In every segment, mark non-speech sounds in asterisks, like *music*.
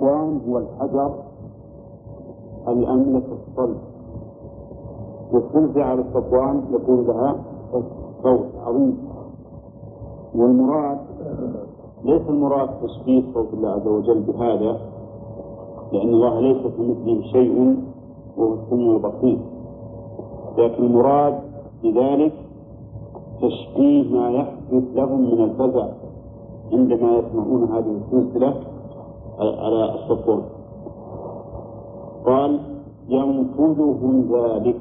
الصفوان هو الحجر الأملك الصلب. والسلسلة على الصفوان يكون لها صوت عظيم. والمراد ليس المراد تشبيه صوت الله عز وجل بهذا لأن الله ليس كمثله شيء وهو السميع البصير. لكن المراد بذلك تشبيه ما يحدث لهم من الفزع عندما يسمعون هذه السلسلة على الصفوان قال ينفذهم ذلك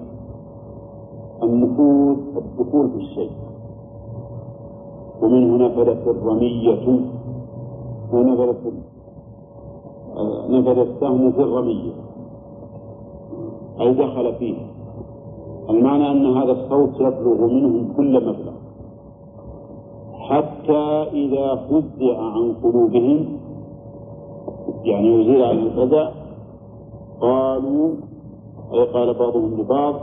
النفوذ الدخول في الشيء. ومن هنا نفذت الرمية. ونفذت نفذ السهم في الرمية. أي دخل فيه. المعنى أن هذا الصوت يبلغ منهم كل مبلغ. حتى إذا فزع عن قلوبهم يعني يزيل عن الفزع قالوا أي قال بعضهم لبعض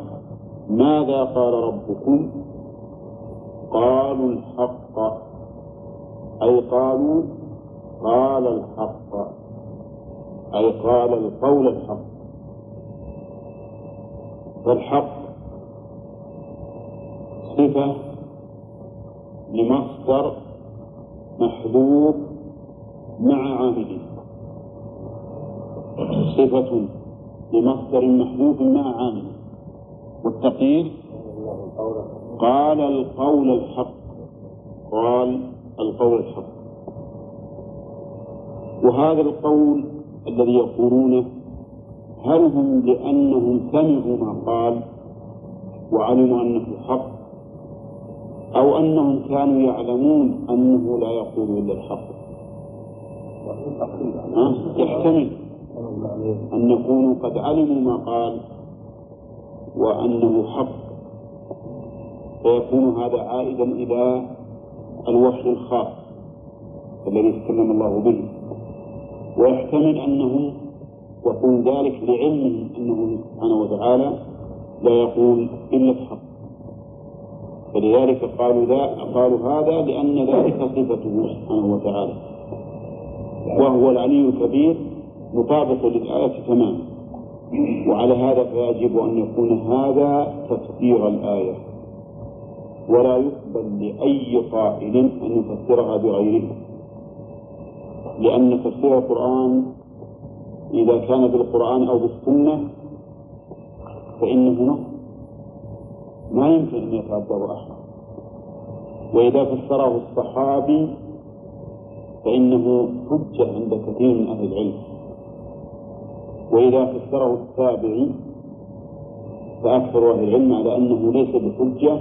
ماذا قال ربكم؟ قالوا الحق. أي قالوا قال الحق. أي قال القول الحق. فالحق صفة لمصدر محذوف مع عامله. صفة لمصدر محذوف مع عامله والتقييد قال القول الحق. قال القول الحق. وهذا القول الذي يقولونه هل هم لأنهم سمعوا ما قال وعلموا أنه حق أو أنهم كانوا يعلمون أنه لا يقول إلا الحق؟ يحتمل أن يكونوا قد علموا ما قال وأنه حق. فيكون هذا عائدا إلى الوحي الخاص الذي تكلم الله به ويحتمل أنه يقول ذلك لعلمه أنه سبحانه وتعالى لا يقول إلا الحق. فلذلك قالوا ذا قالوا هذا لأن ذلك صفته سبحانه وتعالى وهو العلي الكبير مطابق للآية تماما وعلى هذا فيجب أن يكون هذا تفسير الآية. ولا يقبل لأي قائل أن يفسرها بغيره. لأن تفسير القرآن إذا كان بالقرآن أو بالسنة فإنه نص. ما يمكن أن يتعذر أحد. وإذا فسره الصحابي فإنه حجة عند كثير من أهل العلم. وإذا فسره التابعي فأكثر أهل العلم على أنه ليس بحجة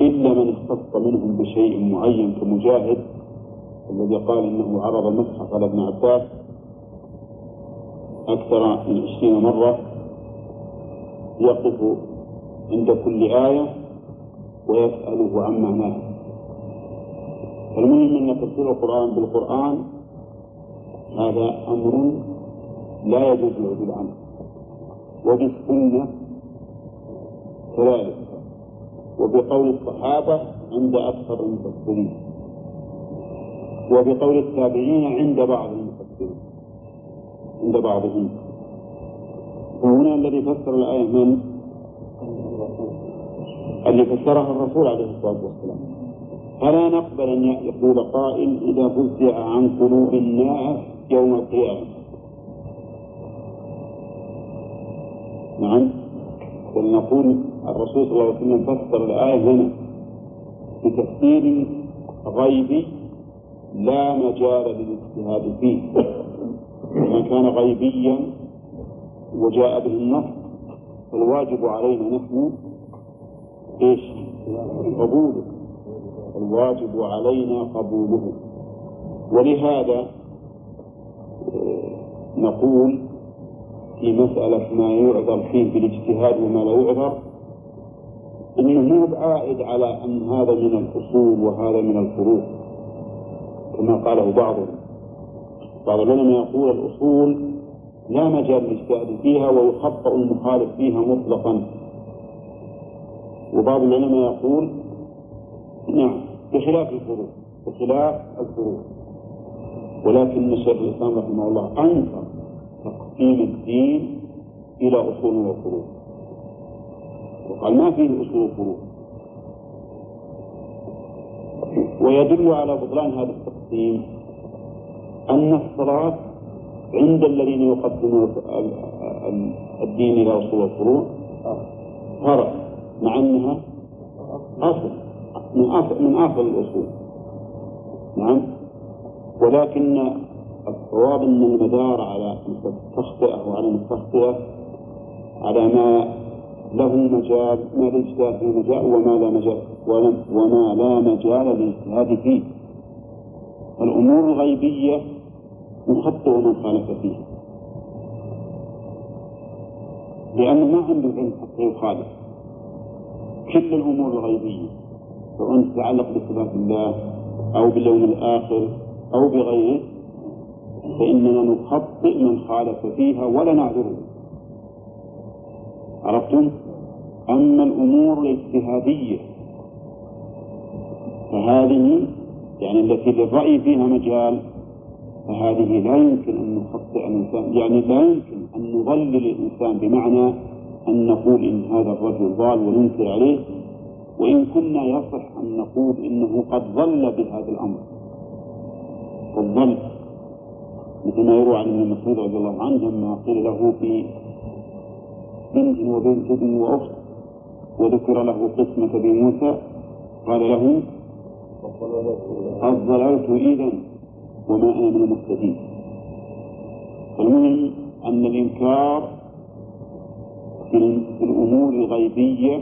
إلا من اختص منهم بشيء معين كمجاهد الذي قال إنه عرض المصحف على ابن عباس أكثر من عشرين مرة يقف عند كل آية ويسأله عن معناه. فالمهم أن تفسير القرآن بالقرآن هذا أمر لا يجوز العدول عنه. وبالسنة كذلك وبقول الصحابة عند أكثر المفسرين وبقول التابعين عند بعض المفسرين عند بعضهم. وهنا الذي فسر الآية من؟ اللي فسرها الرسول عليه الصلاة والسلام. فلا نقبل أن يقول قائل إذا فزع عن قلوب الناس يوم القيامة. نعم. ولنقول الرسول صلى الله عليه وسلم فسر الآية هنا. بتفسير غيبي لا مجال للاجتهاد فيه. وما كان غيبيا وجاء به النص فالواجب علينا نحن إيش؟ قبوله. الواجب علينا قبوله. ولهذا نقول في مسألة ما يعذر فيه بالاجتهاد وما لا يعذر أنه مو بعائد على أن هذا من الأصول وهذا من الفروع كما قاله بعضهم بعض العلماء يقول الأصول لا مجال للاجتهاد فيها ويخطأ المخالف فيها مطلقا. وبعض العلماء يقول نعم بخلاف الفروع بخلاف الفروع ولكن شيخ الإسلام رحمه الله أنكر تقسيم الدين إلى أصول وفروع وقال ما فيه أصول وفروع ويدل على بطلان هذا التقسيم أن الصلاة عند الذين يقدمون الدين إلى أصول الفروع فرع مع أنها أصل من أصل من أصل الأصول. نعم. ولكن الصواب أن المدار على التخطئة وعلى التخطئة على ما له مجال ما للاجتهاد فيه مجال وما لا مجال وما لا مجال للاجتهاد فيه الأمور الغيبية يخطئ من خالف فيها. لأنه ما عنده علم حتى يخالف. كل الأمور الغيبية سواء تتعلق بصفات الله أو باليوم الآخر أو بغيره فإننا نخطئ من خالف فيها ولا نعذره. عرفتم؟ أما الأمور الاجتهادية فهذه يعني التي للرأي فيها مجال فهذه لا يمكن أن نخطئ الإنسان يعني لا يمكن أن نضلل الإنسان بمعنى أن نقول إن هذا الرجل ضال وننكر عليه وإن كنا يصح أن نقول إنه قد ضل بهذا الأمر. قد ضل. مثل ما يروى عن ابن مسعود رضي الله عنه لما قيل له في بنت وبنت ابن وأخت وذكر له قسمة بموسى قال له قد ضللت إذا وما أنا من المهتدين. المهم أن الإنكار في الأمور الغيبية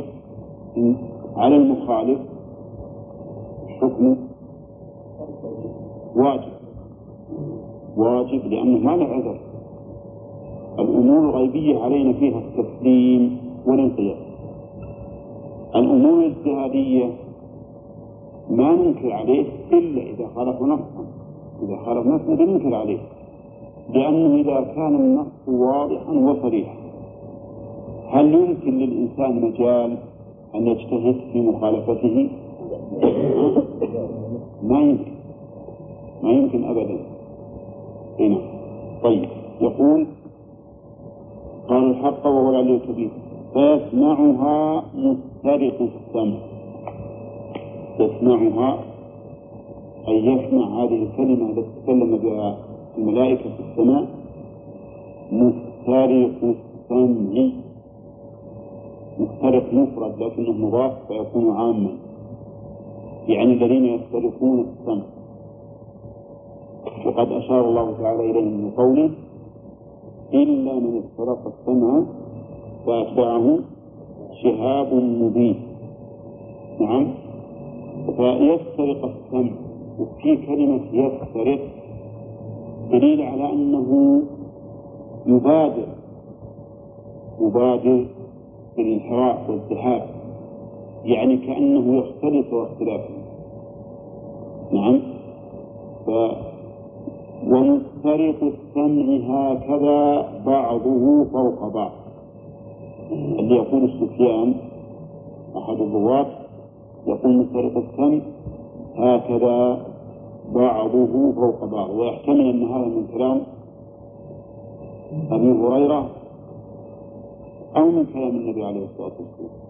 على المخالف حكمه واجب. واجب لأنه ما له عذر. الأمور الغيبية علينا فيها التسليم والانقياد. الأمور الاجتهادية ما ننكر عليه إلا إذا خالف نصا إذا خالف نصا بننكر عليه. لأنه إذا كان النص واضحا وصريحا هل يمكن للإنسان مجال أن يجتهد في مخالفته؟ ما يمكن. ما يمكن أبدا. هنا طيب. يقول قال الحق وهو العلي الكبير. فيسمعها مسترق السمع. يسمعها أي يسمع هذه الكلمة التي تكلم بها الملائكة في السماء مسترق السمع. مسترق مفرد لكنه مضاف فيكون عاما. يعني الذين يسترقون السمع. وقد أشار الله تعالى إليه من قوله إلا من استرق السمع فأتبعه شهاب مبين. نعم. فيسترق السمع وفي كلمة يسترق دليل على أنه يبادر يبادر بالانحراف والذهاب يعني كأنه يختلف اختلافا نعم. ف ومفترق السمع هكذا بعضه فوق بعض. اللي يقول سفيان أحد الرواة يقول مفترق السمع هكذا بعضه فوق بعض. ويحتمل أن هذا من كلام أبي هريرة أو من كلام النبي عليه الصلاة والسلام.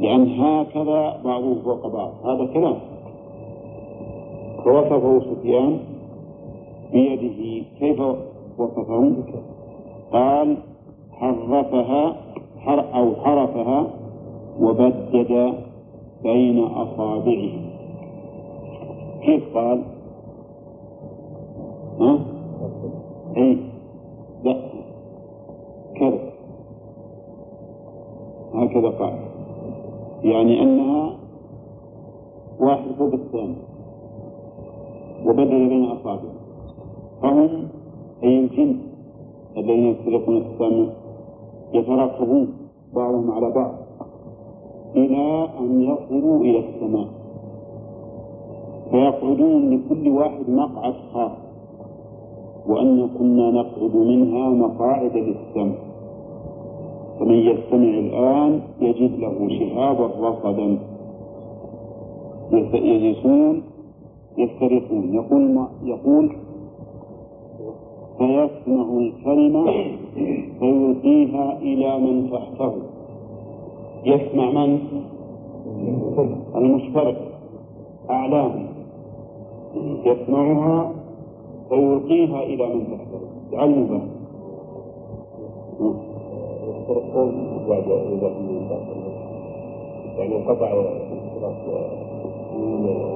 يعني هكذا بعضه فوق بعض. هذا كلام. فوصفه سفيان بيده. كيف وصفه؟ قال حرفها حر أو حرفها وبدد بين أصابعه. كيف قال؟ ها؟ أي لا. كذا. هكذا قال. يعني أنها واحد فوق الثاني. وبدل بين أصابعه فهم أي الجن الذين يسترقون السمع يتراقبون بعضهم على بعض إلى أن يصلوا إلى السماء. فيقعدون لكل واحد مقعد خاص وأن كنا نقعد منها مقاعد للسمع. فمن يستمع الآن يجد له شهابا رصدا. يجلسون يفترقون يقول ما يقول فيسمع الكلمة فيلقيها إلى من تحته. يسمع من؟ المشترك أعلام يسمعها فيلقيها إلى من تحته. جعل به يعني انقطع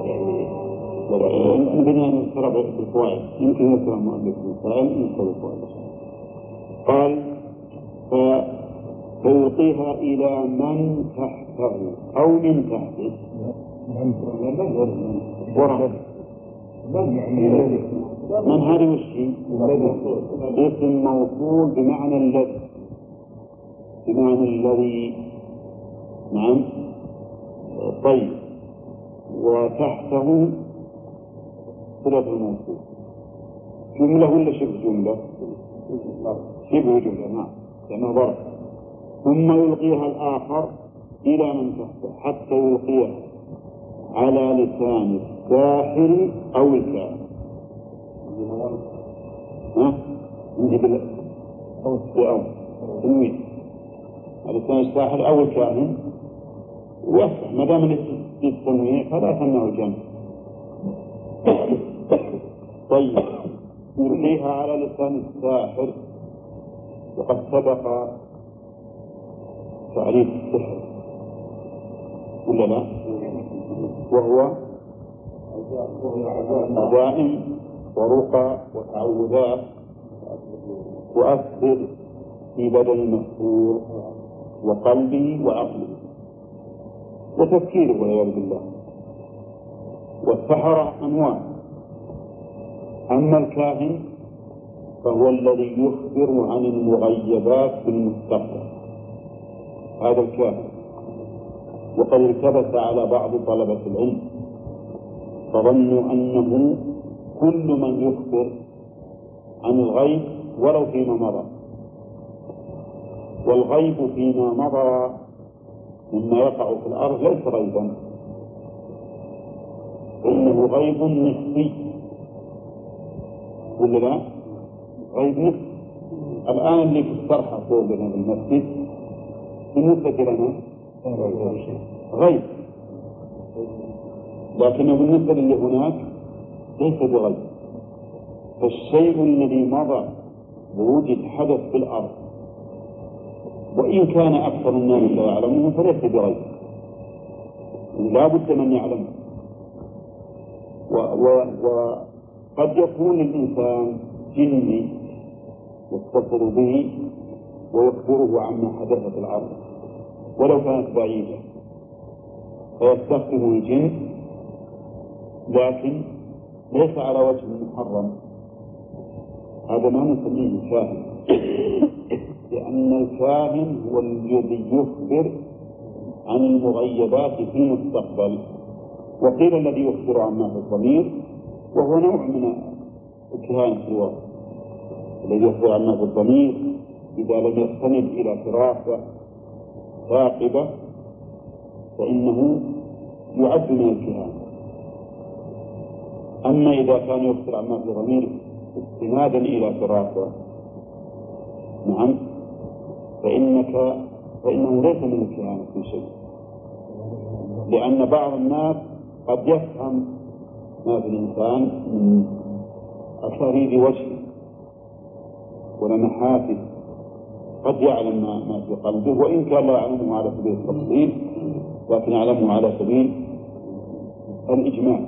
يعني أن يذكر بالفوائد. يمكن يذكر المؤلف بالفوائد يذكر بالفوائد قال فيلقيها إلى من تحته أو من تحته. ورا من هذا وش اسم موصول بمعنى الذي. بمعنى الذي. نعم. طيب. وتحته صلة الموصول جملة ولا شبه جملة؟ شبه جملة نعم. لأنه ظرف ثم يلقيها الآخر إلى من تحته حتى يلقيها على لسان الساحر أو الكاهن ها؟ نجيب أو تنوين. على لسان الساحر أو الكاهن ويصح ما دام التنوين فلا تمنع الجمع طيب. يلقيها على لسان الساحر. وقد سبق تعريف السحر. ولا لا؟ وهو عزائم ورقى وتعوذات تؤثر في بدن المسحور وقلبه وعقله وتفكيره والعياذ بالله. والسحرة أنواع. أما الكاهن فهو الذي يخبر عن المغيبات في المستقبل. هذا الكاهن. وقد التبس على بعض طلبة العلم. فظنوا أنه كل من يخبر عن الغيب ولو فيما مضى. والغيب فيما مضى مما يقع في الأرض ليس غيبا إنه غيب نسبي ولا لا؟ غيب نسبي الآن اللي في الصرحة فوق المسجد بالنسبة لنا غيب. لكنه بالنسبة للي هناك ليس بغيب. فالشيء الذي مضى ووجد حدث في الأرض. وإن كان أكثر الناس لا يعلمونه فليس بغيب. لا بد من يعلمه. وقد يكون الإنسان جني يتصل به ويخبره عما حدث في الأرض ولو كانت بعيدة. فيستخدم الجن لكن ليس على وجه محرم. هذا ما نسميه كاهن لأن الكاهن هو الذي يخبر عن المغيبات في المستقبل. وقيل الذي يخبر عما في الضمير وهو نوع من الكهان في الوقت الذي يخبر عما في الضمير إذا لم يستند إلى فراسة ثاقبة فإنه يعد من الكهان أما إذا كان يخبر عما في ضمير استنادا إلى فراسة نعم فإنك فإنه ليس من الكهانة في شيء. لأن بعض الناس قد يفهم ما في الإنسان من أسارير وجهه. ولمحاته قد يعلم ما, في قلبه وإن كان لا يعلمه على سبيل التفصيل لكن يعلمه على سبيل الإجمال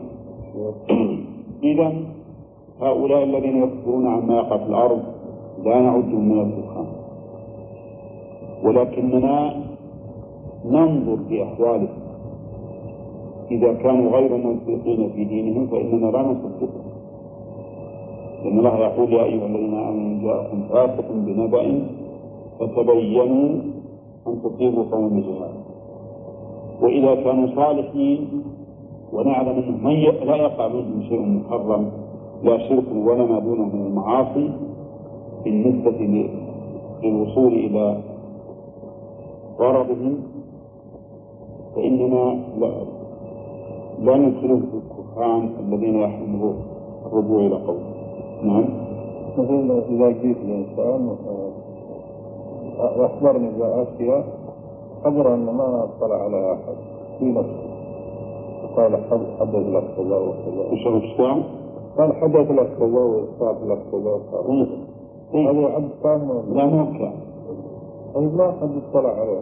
إذا هؤلاء الذين يخبرون عما يقع في الأرض لا نعدهم من الفقهاء ولكننا ننظر في أحوالهم. إذا كانوا غير موثوقين في دينهم فإننا لا نصدقهم لأن الله يقول يا أيها الذين آمنوا جاءكم فاسق بنبأ فتبينوا أن تصيبوا قوم جهال وإذا كانوا صالحين ونعلم أنهم لا يقع منهم شيء محرم لا شرك ولا ما دونه من المعاصي بالنسبة للوصول إلى غرضهم فإننا لا ندخلهم في الكهان الذين يحملون الرجوع إلى قوم. نعم. مثلا إذا جيت الإنسان وأخبرني بأشياء خبر أن ما أطلع على أحد. في نفسه. قال حدث لك كذا وكذا وش الإسلام؟ قال حدث لك كذا وصار لك كذا وصار هذا حد كان لا مو كان. طيب ما حد اطلع عليه.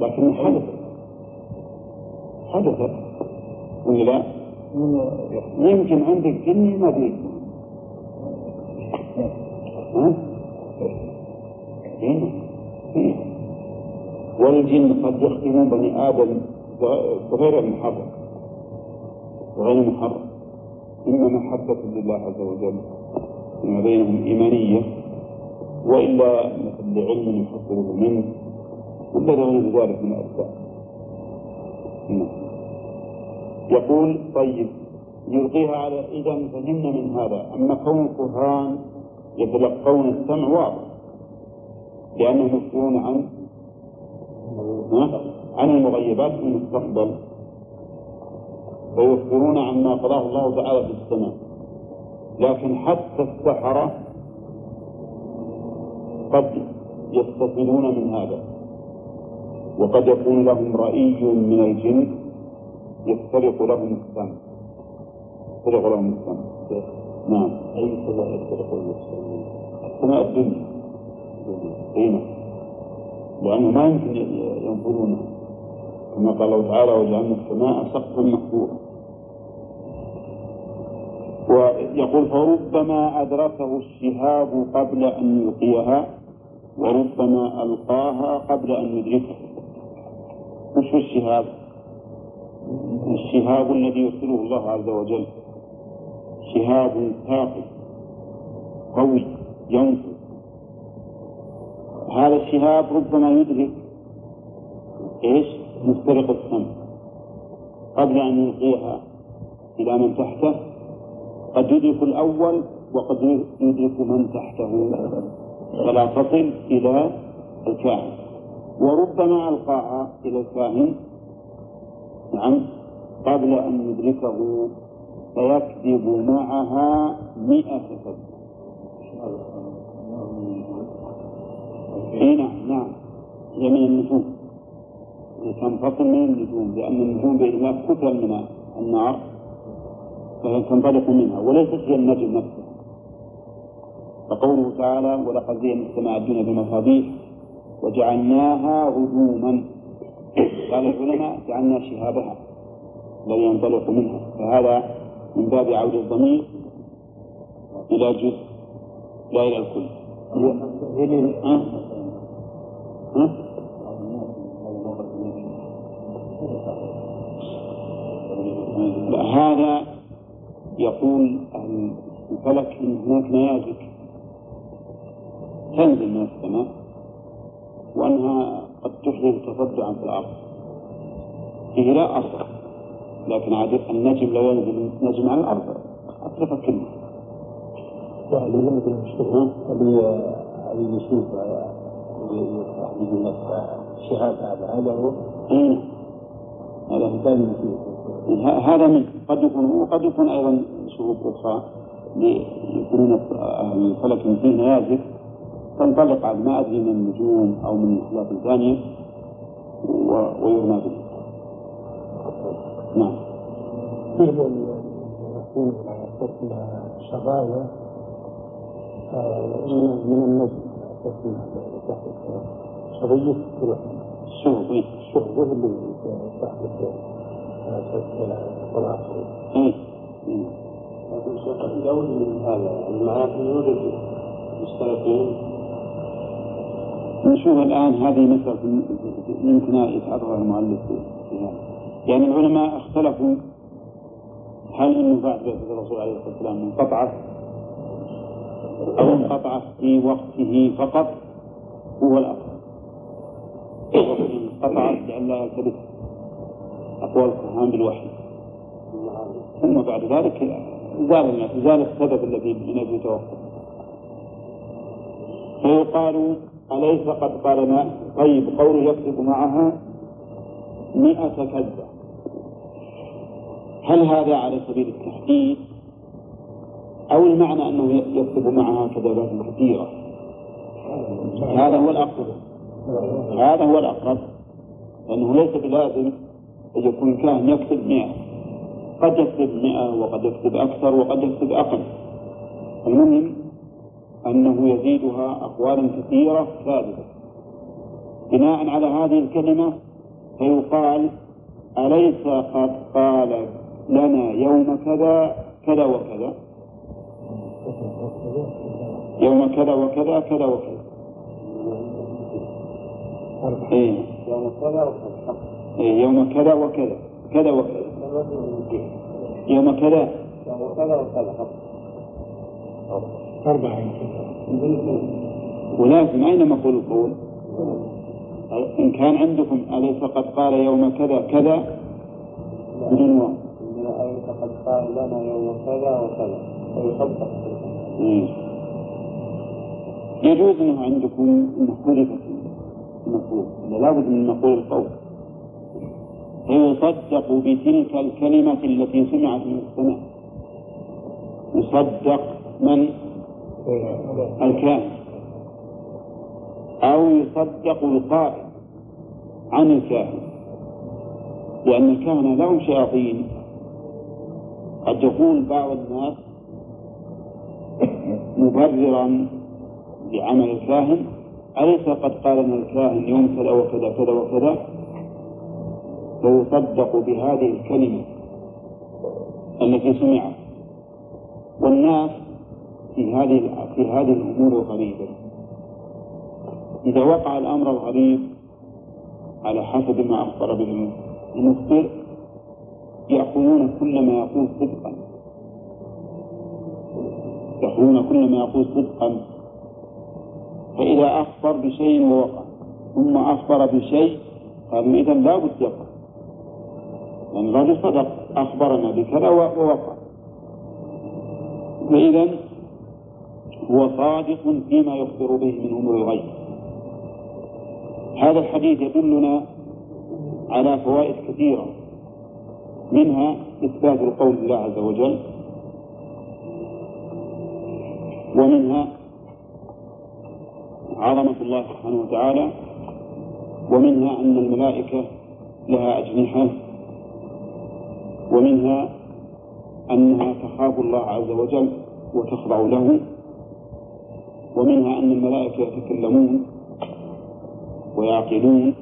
لكن حدث. حدث. ولا يمكن عندك جني ما فيك ها؟ والجن قد يخدمون بني آدم بغير المحرم. وغير المحرم. إما محبة لله عز وجل. فيما بينهم إيمانية. وإلا مثل لعلم يحصله منه. ولا غير ذلك من الأسباب. نعم. يقول طيب يلقيها على إذا فهمنا من هذا. أما كون الكهان يتلقون السمع واضح لأنهم يخبرون عن عن المغيبات في المستقبل ويخبرون عما قضاه الله تعالى في السماء. لكن حتى السحرة قد يستفيدون من هذا وقد يكون لهم رأي من الجن يختلق لهم السمع يختلق لهم السمع نعم. أي سماء يختلق المسلمين السماء الدنيا. أي نعم. لأنه ما يمكن ينفذونه. كما قال الله تعالى وجعلنا السماء سقفا محفورا ويقول فربما أدركه الشهاب قبل أن يلقيها وربما ألقاها قبل أن يدركه وش الشهاب؟ الشهاب الذي يرسله الله عز وجل. شهاب ثاقب قوي ينفذ هذا الشهاب ربما يدرك إيش؟ مسترق السمع. قبل أن يلقيها إلى من تحته قد يدرك الأول وقد يدرك من تحته. فلا تصل إلى الكاهن. وربما ألقاها إلى الكاهن نعم. قبل أن يدركه فيكذب معها مئة كذب اي نعم نعم. هي من النجوم. تنفصل من النجوم لأن النجوم بإذن الله كتل من النار فهي تنطلق منها وليست هي النجم نفسه فقوله تعالى ولقد زينا السماء الدنيا بمصابيح وجعلناها رجوما قال العلماء جعلنا شهابها الذي ينطلق منها فهذا من باب عود الضمير إلى جزء لا إلى الكل. ها؟ هذا يقول أهل الفلك إن هناك نيازك تنزل من السماء وأنها قد تحدث تصدعا في الأرض فيه لا أصل لكن عاد النجم لو ينزل نجم على الأرض أطلق كلمة. يعني يمكن اللي اللي يشوف شهادة هذا هذا هو إيه. هذا ثاني هذا من قد يكون وقد يكون أيضا شروط أخرى ليكونون أهل الفلك فيه نيازك تنطلق على ما أدري من النجوم أو من الخلاف الثانية ويرمى به. نعم. فيه يكون حكم شغاله من النجم حكم شغيه شغل شغل اللي تحت لكن شيخ الجوز من هذا المعنى يوجد مشتركين نشوف الآن هذه مسألة يمكن يتعرض المؤلف فيها يعني العلماء اختلفوا هل انه بعد بعثة الرسول عليه الصلاة والسلام انقطعت أو انقطعت في وقته فقط هو الأفضل انقطعت لئلا يلتبس أقوال الكهان بالوحي. ثم بعد ذلك زال زال السبب الذي من أجل توقف. فيقال أليس قد قال طيب قوله يكتب معها مئة كذبة. هل هذا على سبيل التحديد أو المعنى أنه يكتب معها كتابات كثيرة؟ هذا هو الأقرب. هذا هو الأقرب. لأنه ليس بلازم أن يكون كاهن يكتب مئة. قد يكتب مئة وقد يكتب أكثر وقد يكتب أقل. المهم أنه يزيدها أقوالا كثيرة كاذبة بناء على هذه الكلمة فيقال أليس قد قال لنا يوم كذا كذا وكذا. يوم كذا وكذا كذا وكذا. إيه. يوم كذا وكذا. إيه يوم كذا وكذا كذا وكذا. يوم كذا. يوم كذا وكذا. أربعة ولازم. أين مقول القول؟ إن كان عندكم أليس قد قال يوم كذا كذا؟ بدون واو قال لنا يوم كذا وكذا. ويصدق. إيه. يجوز أنه عندكم حذفت المفروض لابد من مقول القول فيصدق بتلك الكلمة التي سمعت من السماء. يصدق من؟ الكاهن أو يصدق القائل عن الكاهن لأن الكهنة لهم شياطين. قد يقول بعض الناس مبررا بعمل الكاهن أليس قد قال لنا الكاهن يوم كذا وكذا كذا وكذا؟ فيصدق بهذه الكلمة التي سمعت. والناس في هذه في هذه الأمور الغريبة. إذا وقع الأمر الغريب على حسب ما أخبر به المخبر يأخذون كل ما يقول صدقا. يأخذون كل ما يقول صدقا. فإذا أخبر بشيء ووقع ثم أخبر بشيء قالوا إذا لا بد يقع. يعني الرجل صدق أخبرنا بكذا ووقع. فإذا هو صادق فيما يخبر به من أمور الغيب. هذا الحديث يدلنا على فوائد كثيرة. منها إثبات القول لله عز وجل ومنها عظمة الله سبحانه وتعالى ومنها أن الملائكة لها أجنحة ومنها أنها تخاف الله عز وجل وتخضع له ومنها أن الملائكة يتكلمون ويعقلون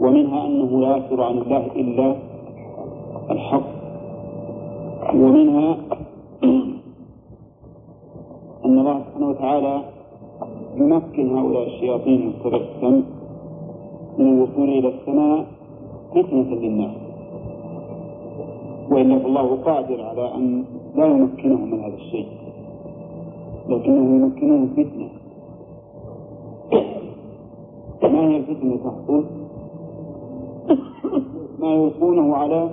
ومنها أنه لا يصدر عن الله إلا الحق ومنها أن الله سبحانه وتعالى يمكن هؤلاء الشياطين السم من الوصول إلى السماء فتنة للناس وإلا فالله قادر على أن لا يمكنهم من هذا الشيء لكنه يمكنهم فتنة ما هي الفتنة تحصل؟ ما يلقونه على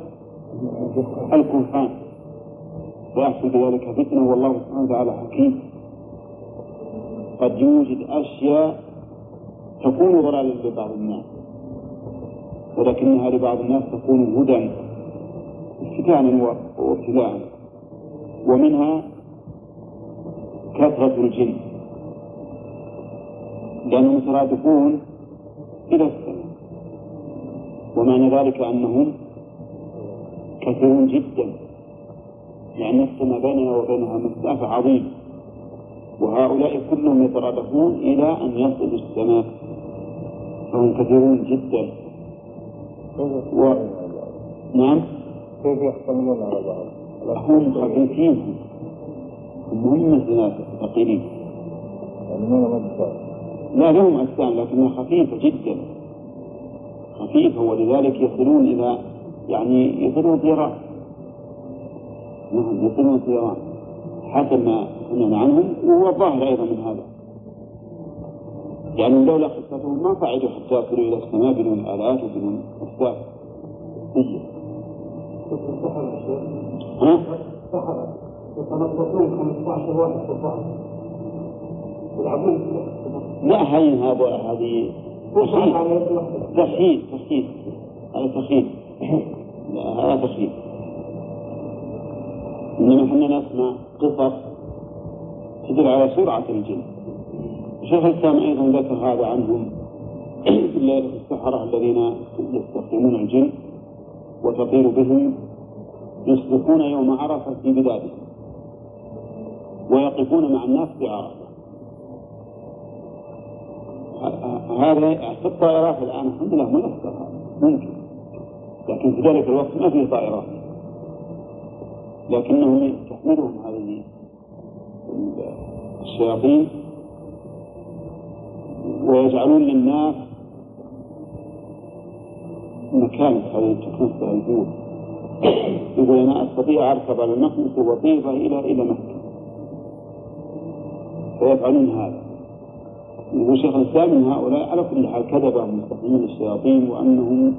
الكفار فيحصل بذلك فتنة والله سبحانه وتعالى حكيم. قد يوجد أشياء تكون ضلالا لبعض الناس ولكنها لبعض الناس تكون هدى فتانا وابتلاء ومنها كثرة الجن. لأنهم مترادفون إلى السماء. ومعنى ذلك أنهم كثيرون جدا يعني السماء بيننا وبينها مسافة عظيمة وهؤلاء كلهم يترادفون إلى أن يصلوا السماء فهم كثيرون جدا. و... نعم؟ كيف يحتملون على بعض؟ هم خفيفين هم مثل الناس ثقيلين يعني لا لهم أجسام لكنها خفيفة جدا. خفيفة ولذلك يصلون إلى يعني يصلون طيران نعم يصلون طيران حسب ما سمعنا عنهم وهو الظاهر أيضا من هذا. يعني لولا خفتهم ما صعدوا حتى يصلوا إلى السماء بدون آلات وبدون أسباب ها؟ يتنططون 15 واحد في الظهر يلعبون لا هين هذا هذه تسهيل هذا تسهيل لا هذا تسهيل إنما إحنا نسمع قصص تدل على سرعة الجن. شيخ الإسلام أيضا ذكر هذا عنهم السحرة الذين يستخدمون الجن وتطير بهم يصبحون يوم عرفة في بلادهم ويقفون مع الناس بعرفة هذا في الطائرات الآن الحمد لله ميسر ممكن. لكن في ذلك الوقت ما فيه طائرات. لكنهم تحملهم هذه الشياطين ويجعلون للناس مكان تكنس البيوت يقول أنا أستطيع أركب على المكنسة وأطير إلى إلى مكة. فيفعلون هذا. يقول شيخ الإسلام هؤلاء على كل حال كذبة مستقيمين الشياطين وأنهم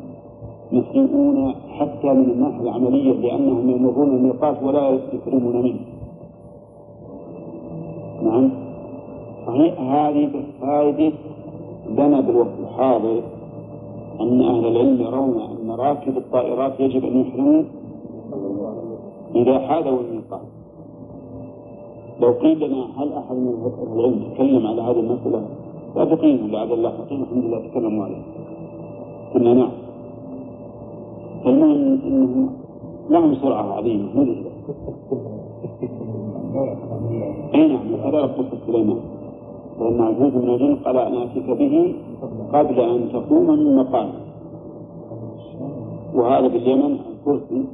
مسيئون حتى من الناحية العملية لأنهم يمرون الميقات ولا يكرمون منه. نعم. صحيح. هذه فائدة لنا بالوقت الحاضر أن أهل العلم يرون أن راكب الطائرات يجب أن يحرموا إذا حاذوا الميقات لو قيل لنا هل أحد من أهل العلم تكلم على هذه المسألة؟ صادقين لعل الله حقين الحمد لله. تكلموا عليه قلنا نعم. فالمهم انهم لهم سرعه عظيمة مذهله أي نعم هذا قصه سليمان لأن عجوز من الجن قال أنا أتيك به قبل أن تقوم من مقامك. وهذا باليمن الكرسي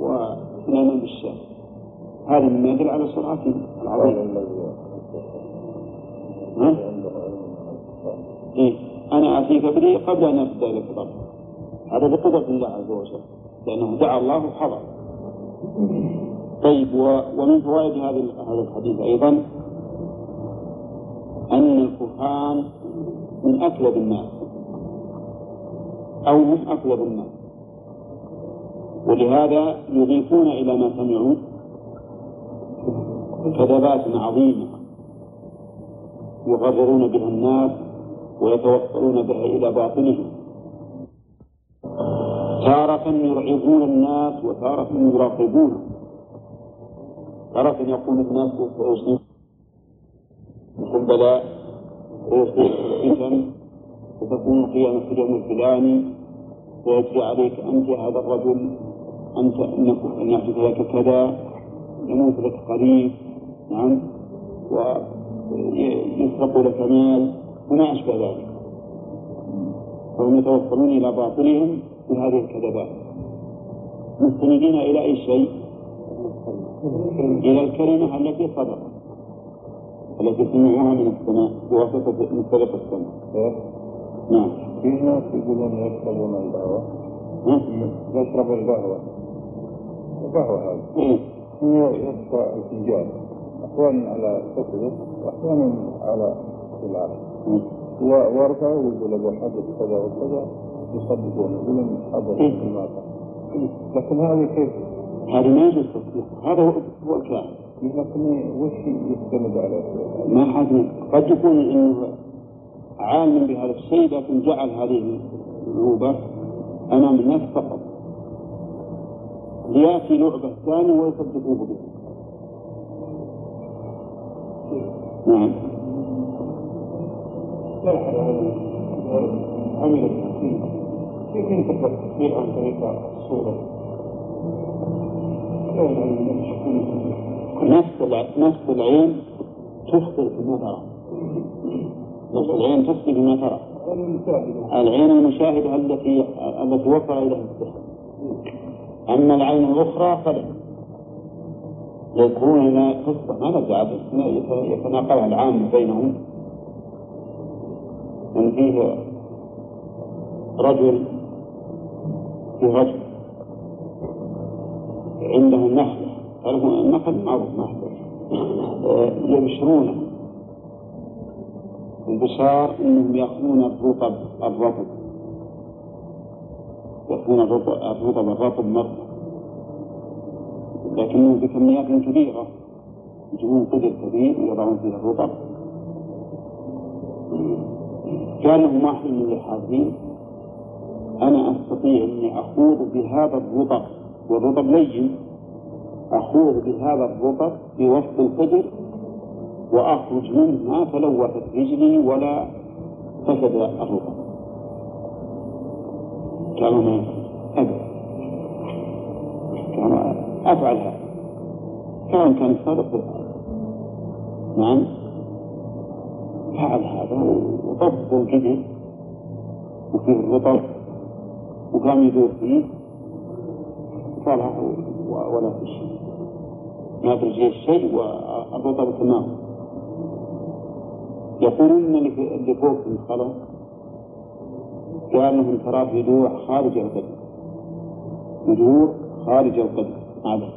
وسليمان بالشام هذا مما يدل على سرعته العظيمة. إيه؟ أنا آتيك به قبل أن يبدأ لك هذا بقدرة الله عز وجل لأنه دعا الله وحضر طيب. ومن فوائد هذا الحديث أيضا أن الكهان من أكذب الناس أو هم أكذب الناس ولهذا يضيفون إلى ما سمعوا كذبات عظيمة يغررون بها الناس ويتوصلون بها إلى باطلهم تارة يرعبون الناس وتارة يراقبون. تارة يقول الناس سيصيب بكم بلاء ويصيب. الفتن وتكون القيامة في اليوم الفلاني. ويجري عليك أنت هذا الرجل. أنت أن يحدث لك كذا. يموت لك قريب. نعم. ويسرق لك مال. وما أشبه ذلك. فهم يتوصلون إلى باطلهم. بهذه الكذبات. مستندين إلى أي شيء؟ إلى الكلمة التي صدقت التي سمعوها من السماء بواسطة من سلف السماء. نعم. في ناس يقولون يشربون القهوة. يشرب القهوة. القهوة هذه. إيه؟ يدفع الفنجان. أحيانا على كتبه وأحيانا على خلاف ورفعوا يقول أبو حدث كذا وكذا. يصدقون. يقولون إيه. قال لكن هذه كيف؟ هذا ما يجوز هذا هو هو الكلام. لكن وش يستند عليه؟ ما حد قد يكون إنه عالم بهذا الشيء لكن جعل هذه النوبة أمام الناس فقط. ليأتي لعبة ثانية ويصدقوه بها. نعم. عمل التحقيق كيف ينتقل التحقيق عن طريق الصورة؟ نفس نفس العين تخطئ فيما ترى. نفس العين تخطئ فيما ترى. العين المشاهدة التي التي وصل إليها السحر أما العين الأخرى فلا. يذكرون لنا قصة ما نزع بس يتناقلها العام بينهم. أن فيه رجل في رجل عنده نخلة تعرفون النخل معروف ما يبشرونه البشار إنهم يأخذون الرطب الرطب. يأخذون الرطب الرطب مرة. لكنه بكميات كبيرة. يجيبون قدر كبير ويضعون فيه الرطب. لهم واحد من الحاضرين أنا أستطيع أني أخوض بهذا الرطب والرطب لين. أخوض بهذا الرطب في وسط الفجر وأخرج منه ما تلوثت رجلي ولا فسد الرطب. قالوا ما أفعل هذا كان كان صادق نعم. فعل هذا. وطب القدر وفيه الرطب وقام يدور فيه طلع ولا في شيء. ما في شيء والرطب تمام يقولون اللي فوق الخلق قال لهم تراه يدور خارج القدر. يدور خارج القدر هذا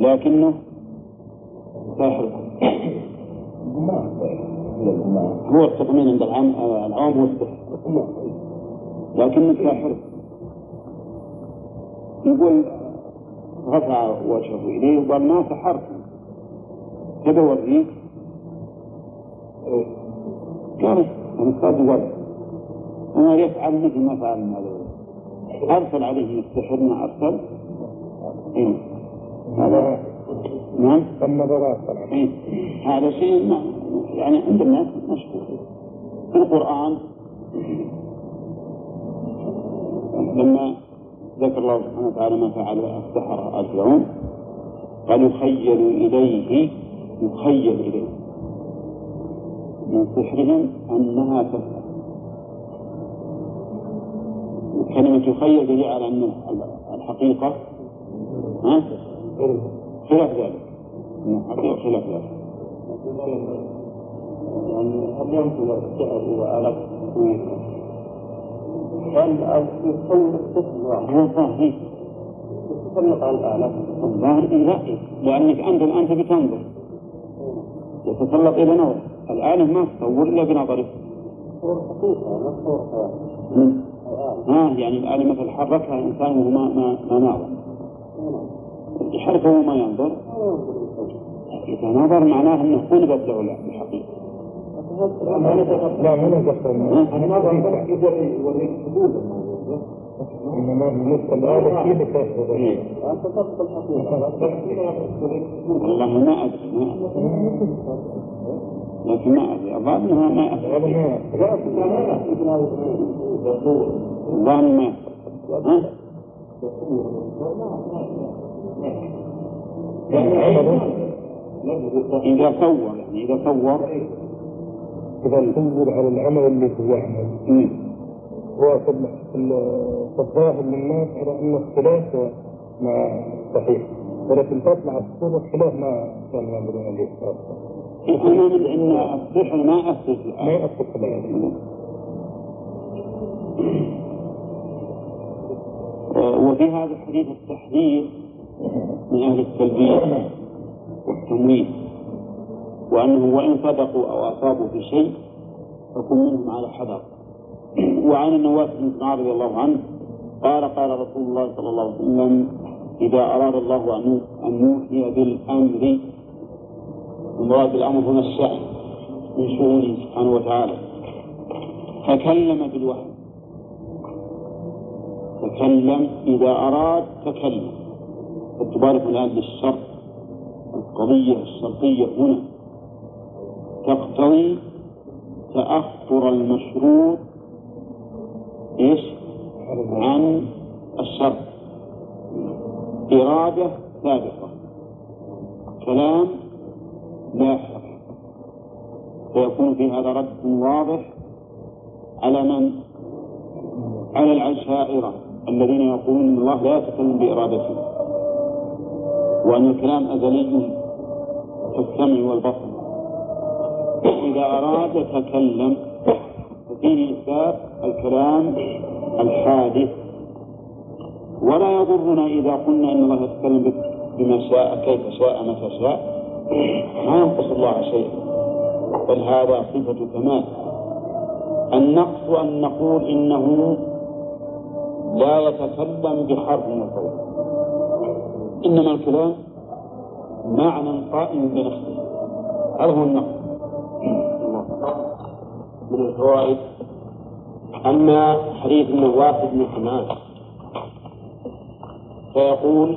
لكنه ساحر. هو التطمين عند العام العوام هو السحر. لكنه ساحر. يقول رفع وجهه إليه وقال ما سحرت. كذا وريك قال أنا صاد ورد أنا يفعل مثل ما فعل هذا أرسل عليه السحر ما أرسل. إيه. هذا. نعم. النظرات إيه؟ هذا شيء ما يعني عند الناس مشهور في القرآن. لما ذكر الله سبحانه وتعالى ما فعل السحرة آل فرعون قال يخيل إليه يخيل إليه. من سحرهم أنها تسعى كلمة يخيل دليل على أن الحقيقة ها؟ خلاف ذلك. الحقيقة خلاف ذلك. يعني ينقل إلى آلات الطفل هو يتسلط على الآلات الظاهر لا. لأنك أنت الآن تبي تنظر. يتسلط إلى نظر الآلة ما تصور إلا بنظره. صور حقيقة ما صور ها يعني الآلة مثلا حركها الإنسان وهو ما ما ما ناظر. يحركه وهو ما ينظر. إذا نظر معناه أنه قلبت له الحقيقة لا ما هي اللي تأخذ؟ أنت تقصد الحقيقة والله ما ما أدري لكن ما أنها ما هذا ما ما إذا صور يعني إذا صور. إذا تصور على العمل اللي هو يعمل. هو في ال- في ال- في الظاهر للناس على أنه خلاف ما صحيح. ولكن تطلع الصورة خلاف ما كانوا يعملون عليه. من أن السحر ما أثبت. ما يأثر وفي هذا الحديث التحذير من أهل التلبية والتمويل. وأنه وإن صدقوا أو أصابوا في شيء فكن منهم على حذر. *clears throat* وعن النواس بن سمعان رضي الله عنه قال قال رسول الله صلى الله عليه وسلم إذا أراد الله أن يوحي بالأمر المراد بالأمر هنا الشأن من شؤونه سبحانه وتعالى. تكلم بالوحي. تكلم إذا أراد تكلم. تبارك الآن للشرط القضية الشرطية هنا. تقتضي تأخر المشروط إيش؟ عن الشرط إرادة سابقة كلام لاحق فيكون في هذا رد واضح على من؟ على العشائرة الذين يقولون إن الله لا يتكلم بإرادته وأن الكلام أزلي كالسمع والبصر إذا أراد تكلم ففيه إثبات الكلام الحادث. ولا يضرنا إذا قلنا إن الله يتكلم بما شاء كيف شاء متى شاء. ما ينقص الله شيئا. بل هذا صفة كمال. النقص أن نقول إنه لا يتكلم بحرف وصوت إنما الكلام معنى قائم بنفسه. هذا هو النقص. من الفوائد أما حديث النواس بن حماد. فيقول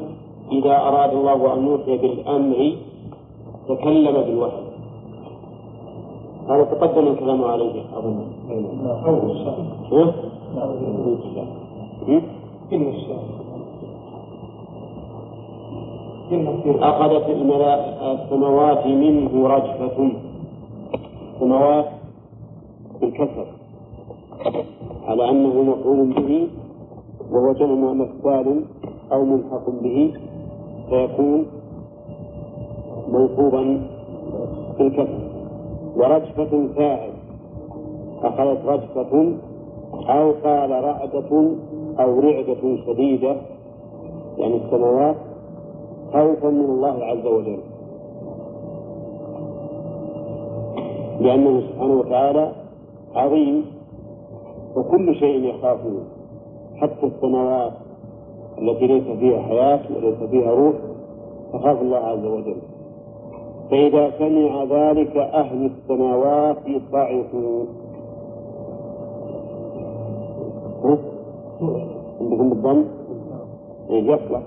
إذا أراد الله أن يوحي بالأمر تكلم بالوحي. هذا تقدم الكلام عليه. أظن. كلمة الشهر أخذت السماوات منه رجفة. السماوات بالكسر على أنه مفعول به وهو جمع مثال أو ملحق به فيكون منصوبا بالكسر ورجفة فاعل. أخذت رجفة أو قال رعدة أو رعدة شديدة يعني السماوات خوفا من الله عز وجل. لأنه سبحانه وتعالى عظيم وكل شيء يخافه حتى السماوات التي ليس فيها حياة وليس فيها روح تخاف الله عز وجل. فإذا سمع ذلك أهل السماوات صعقوا عندهم الضم يصلح.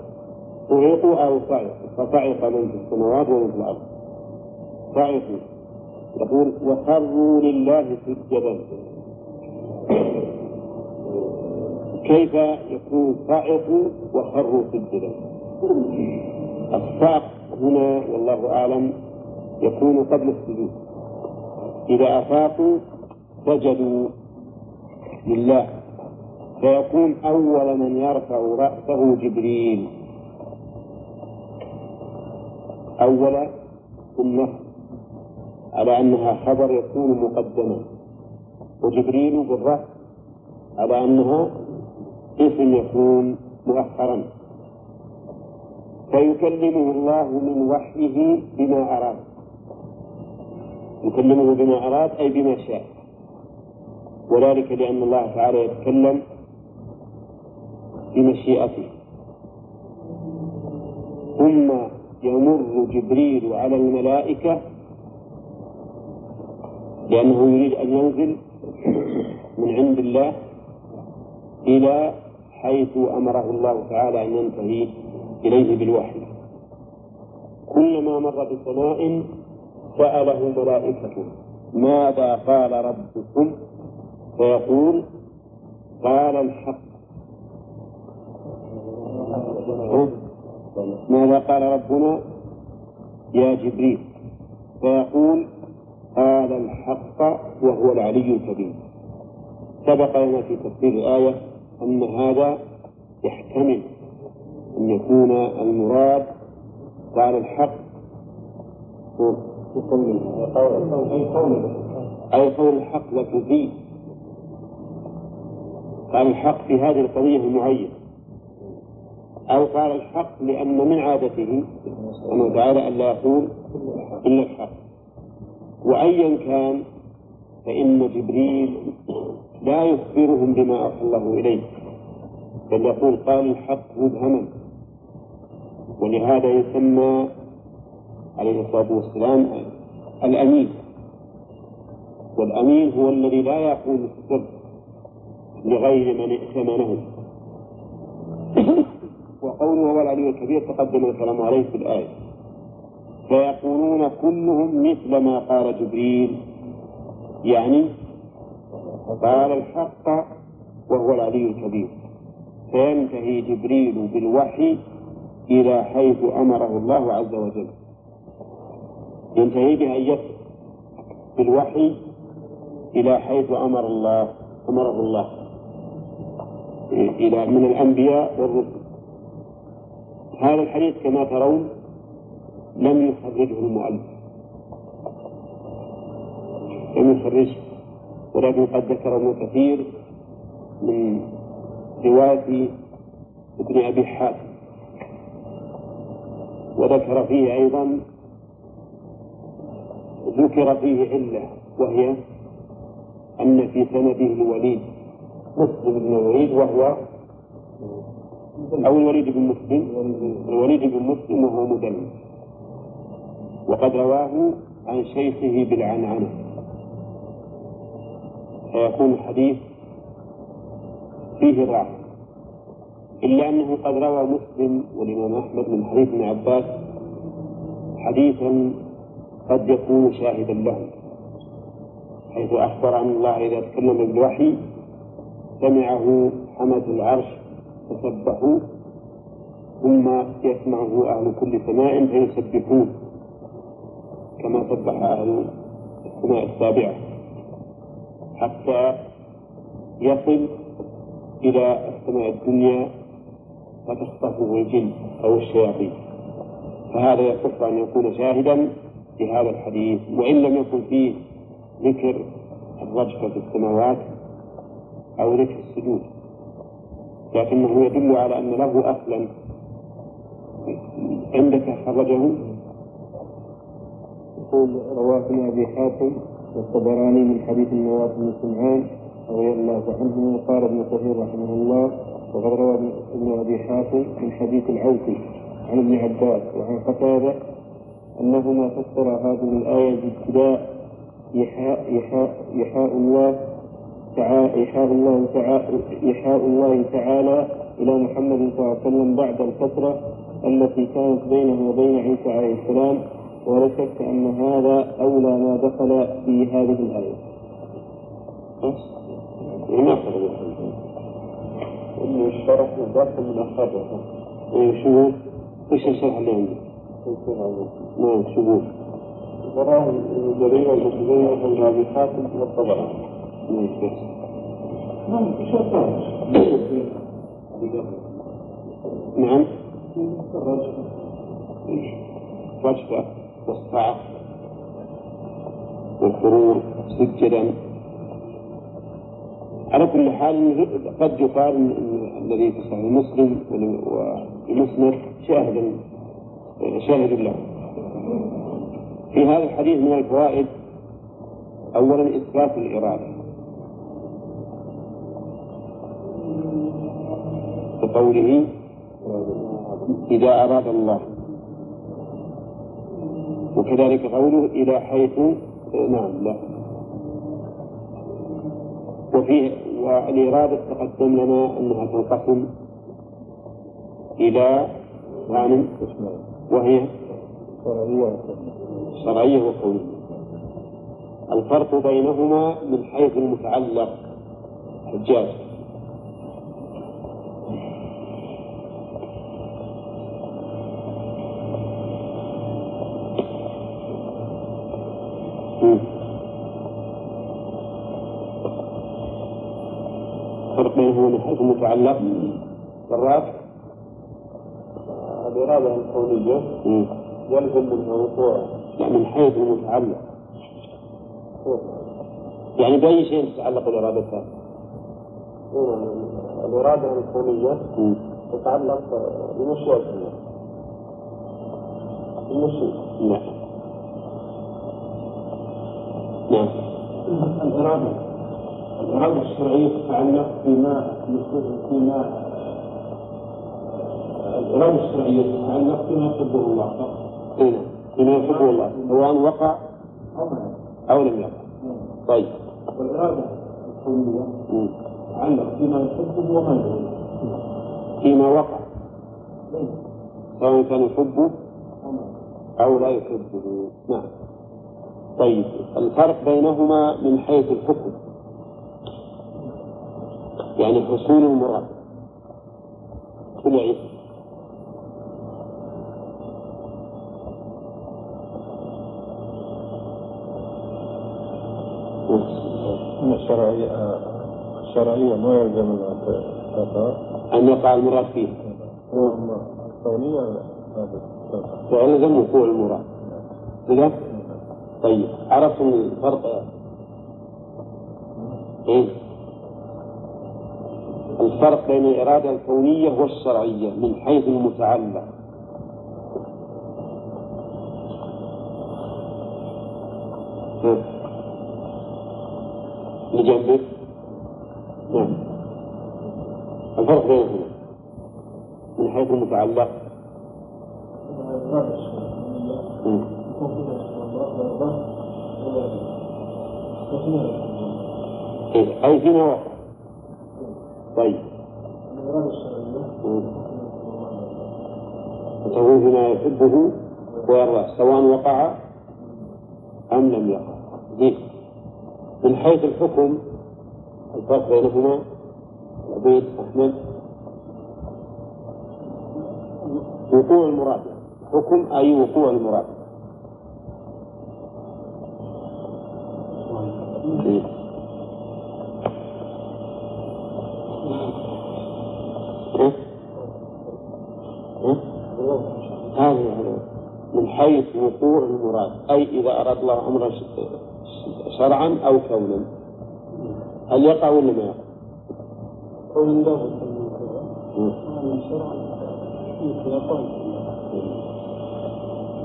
صعقوا أو صعقوا؟ فصعق من في السماوات ومن في الأرض. صعقوا. يقول وخروا لله سجدا. كيف يكون صعقوا وخروا سجدا؟ الصعق هنا والله أعلم يكون قبل السجود. إذا أفاقوا سجدوا لله. فيكون أول من يرفع رأسه جبريل. أول النص على أنها خبر يكون مقدما. وجبريل بالرأس على أنها اسم يكون مؤخرا. فيكلمه الله من وحيه بما أراد. يكلمه بما أراد أي بما شاء. وذلك لأن الله تعالى يتكلم بمشيئته. ثم يمر جبريل على الملائكة لأنه يريد أن ينزل من عند الله إلى حيث أمره الله تعالى أن ينتهي إليه بالوحي. كلما مر بسماء سأله ملائكته ماذا قال ربكم؟ فيقول قال الحق. ماذا قال ربنا؟ يا جبريل. فيقول قال الحق وهو العلي الكبير. سبق لنا في تفسير الآية أن هذا يحتمل أن يكون المراد قال الحق أي قول الحق. فيه قال الحق في هذه القضية المعينة أو قال الحق لأن من عادته سبحانه وتعالى أن لا يقول إلا الحق. وأيا كان فإن جبريل لا يخبرهم بما أوحى الله إليه بل يقول قال الحق مبهما. ولهذا يسمى عليه الصلاة والسلام الأمين. والأمين هو الذي لا يقول السر لغير من ائتمنه. وقوله هو العلي الكبير تقدم الكلام عليه في الآية. فيقولون كلهم مثل ما قال جبريل. يعني قال الحق وهو العلي الكبير. فينتهي جبريل بالوحي إلى حيث أمره الله عز وجل. ينتهي يصل بالوحي إلى حيث أمر الله أمره الله. إلى من الأنبياء والرسل. هذا الحديث كما ترون لم يخرجه المؤلف. لم يخرجه. ولكن قد ذكر ابن كثير من رواية ابن أبي حاتم. وذكر فيه أيضا ذكر فيه علة وهي أن في سنده الوليد مسلم بن الوليد وهو أو الوليد بن مسلم. الوليد بن مسلم وهو مدلس وقد رواه عن شيخه بالعنعنة. فيكون الحديث فيه ضعف إلا أنه قد روى مسلم والإمام أحمد من حديث ابن عباس حديثا قد يكون شاهدا له حيث أخبر أن الله إذا تكلم بالوحي سمعه حمد العرش فسبحوا ثم يسمعه أهل كل سماء فيسبحون كما سبح أهل السماء السابعة حتى يصل إلى السماء الدنيا فتخطفه الجن أو الشياطين. فهذا يصح أن يكون شاهدا لهذا الحديث وإن لم يكن فيه ذكر الرجفة في السماوات أو ذكر السجود. لكنه يدل على أن له أصلا. عندك خرجه يقول رواه ابن أبي حاتم والطبراني من حديث النواس بن سمعان رضي الله عنه وقال ابن كثير رحمه الله وقد روى ابن أبي حاتم من حديث العوفي عن ابن عباس وعن قتادة انهما فسر هذه الآية بابتداء يحاء الله تعالى يحاء الله تعالى يحاء الله تعالى إلى محمد صلى الله عليه وسلم بعد الفترة التي كانت بينه وبين عيسى عليه السلام ولا شك أن هذا أولى ما دخل في هذه فرق إنه الشرح داخل من اخرجه إيه شو إيش الشرح اللي عندي؟ نعم شو وراه ابن جرير والمخزومي وابن ابي حاتم والطبراني. نعم نعم. نعم الرجل رجفة والصعق والخروج سجدا. على كل حال قد يقال الذي في صحيح مسلم شاهد شاهد له. في هذا الحديث من الفوائد اولا إثبات الإرادة. بقوله إذا أراد الله. وكذلك قوله إلى حيث نعم لا. وفيه والإرادة تقدم لنا أنها تنقسم إلى غانم وهي شرعية وكونية. الفرق بينهما من حيث المتعلق حجاج حيث المتعلق بالراس الإرادة الكونية. يلزم منها وقوع لا من حيث المتعلق. يعني بأي شيء تتعلق الإرادة الثانية الإرادة الكونية. تتعلق بمشيئة الله المشيئة لا نعم. الإرادة الإرادة الشرعية تتعلق فيما فيما الإرادة الشرعية تتعلق فيما يحبه الله. فقط هنا بما يحبه الله. سواء وقع أو لم يقع. طيب. والإرادة الكونية. تتعلق فيما يحبه وما يحبه. فيما وقع. سواء كان يحبه أو لا يحبه. نعم. طيب. الفرق بينهما من حيث الحكم. يعني حصول المراد. كل عيسى ان الشرعية الشرعية ما يلزم أن يقع المراد فيه. هذا ويلزم وقوع المراد. كذا طيب عرفتم الفرق. إيه؟ الفرق بين الإرادة الكونية والشرعية من حيث المتعلق. ها. لجنبك نعم الفرق بينهما من حيث المتعلق. الإرادة الشرعية مم. يكون فيها الرغبة وفيها إيه، أي فيما وقع طيب. فتقول بما يحبه ويرضاه سواء وقع أم لم يقع. من حيث الحكم الفرق بينهما عبيد أحمد. وقوع المراد حكم أي وقوع المراد؟ حيث وقوع المراد أي إذا أراد الله أمرا شرعا أو كونا. هل يقع ولا ما يقع؟ قول له شرعا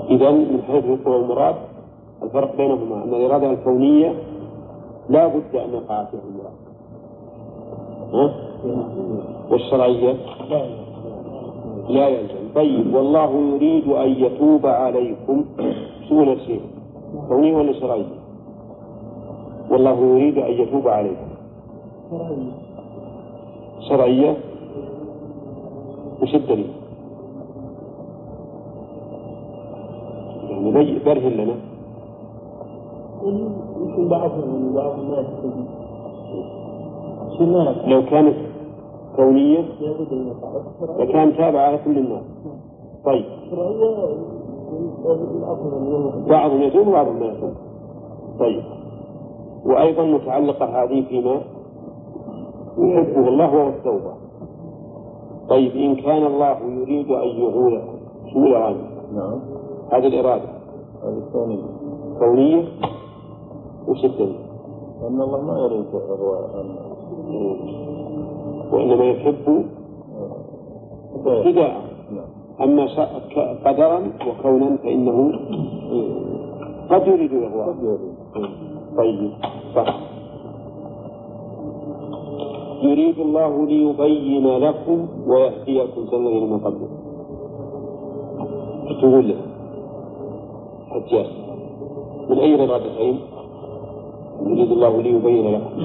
إذا من حيث وقوع المراد الفرق بينهما أن الإرادة الكونية لا بد أن يقع فيها المراد. ها؟ والشرعية؟ لا يلزم. طيب والله يريد أن يتوب عليكم. شو شيء كونية ولا شرعية والله يريد أن يتوب عليكم. شرعية؟ وش الدليل؟ يعني برهن لنا. يمكن بعضهم بعض الناس لو كانت كونية. لكان تابع على كل الناس. طيب. بعضهم يتوب وبعضهم لا يتوب طيب. وأيضا متعلقة هذه فيما يحبه الله وهو التوبة. طيب إن كان الله يريد أن يعولكم شو الإرادة؟ نعم. هذه الإرادة. هذه كونية كونية وش الدليل؟ لأن الله ما يريد الناس وإنما يحب ابتداء أما قدرا وكونا فإنه قد يريد يريد. طيب صح. يريد الله ليبين لكم ويهديكم سنة إلى من قبله تقول له حجاج من أي الإرادتين يريد الله ليبين لكم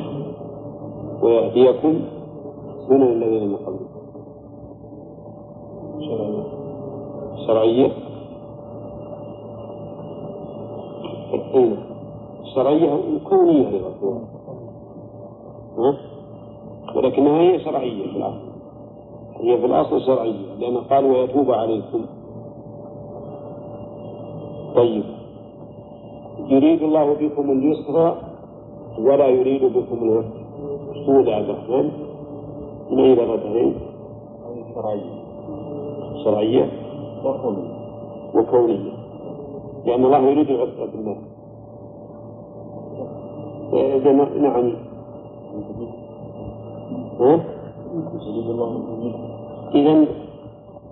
ويهديكم سنن الذين من قبلكم شرعية. شرعية وكونية أيضا ها؟ ولكنها هي شرعية في الأصل. هي في الأصل شرعية لأن قال ويتوب عليكم. طيب. يريد الله بكم اليسر ولا يريد بكم العسر من هذه شرعية شرعية. وكونية. وكونية لأن الله يريد العسر بالناس إذا نعم. ها؟ اليسر إذا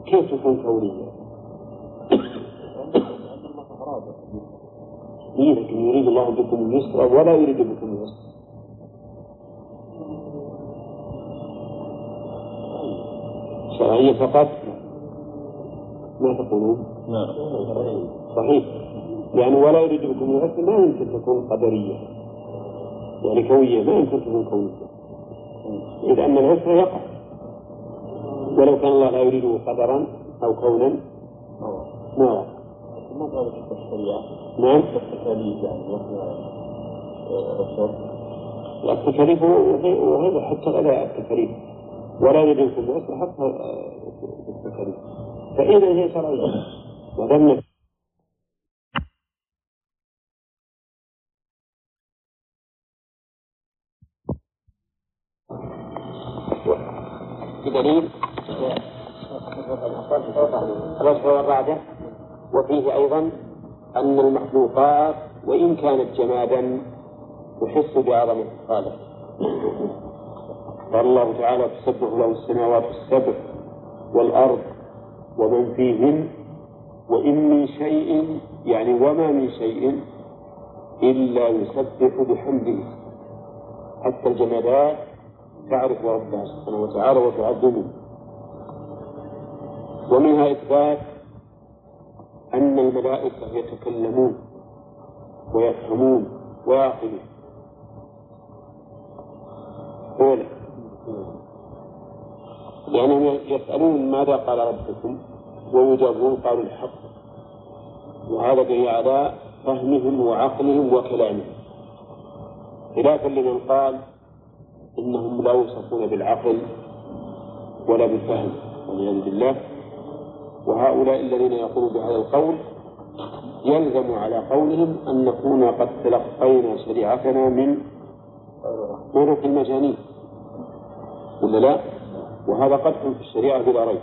كيف تكون كونية؟ لأن الله أراد إيه لكن يريد الله بكم اليسر ولا يريد بكم العسر شرعية فقط ما تقولون؟ نعم. صحيح. يعني ولا يريد بكم العسر ما يمكن تكون قدرية. يعني كونية ما يمكن تكون كونية. إذ أن العسر يقع. ولو كان الله لا يريده قدرا أو كونا ما وقع. نعم. التكاليف يعني؟ الشر التكاليف وغير- حتى غير التكاليف. ولا العسر حتى آه، فإذا هي شرعية ودمت بدليل. والرعدة وفيه أيضا أن المخلوقات وإن كانت جمادا تحس بعظمة الخالق. قال الله تعالى تسبح له السماوات السبع والأرض ومن فيهن وإن من شيء يعني وما من شيء إلا يسبح بحمده. حتى الجمادات تعرف ربها سبحانه وتعالى وتعظمه. ومنها إثبات أن الملائكة يتكلمون ويفهمون ويعقلون. لأنهم يسألون ماذا قال ربكم ويجابون قالوا الحق وهذا دليل على فهمهم وعقلهم وكلامهم. خلافا لمن قال إنهم لا يوصفون بالعقل ولا بالفهم والعياذ بالله. وهؤلاء الذين يقولون بهذا القول يلزم على قولهم أن نكون قد تلقينا شريعتنا من طرق المجانين. ولا لا؟ وهذا قدح في الشريعة بلا ريب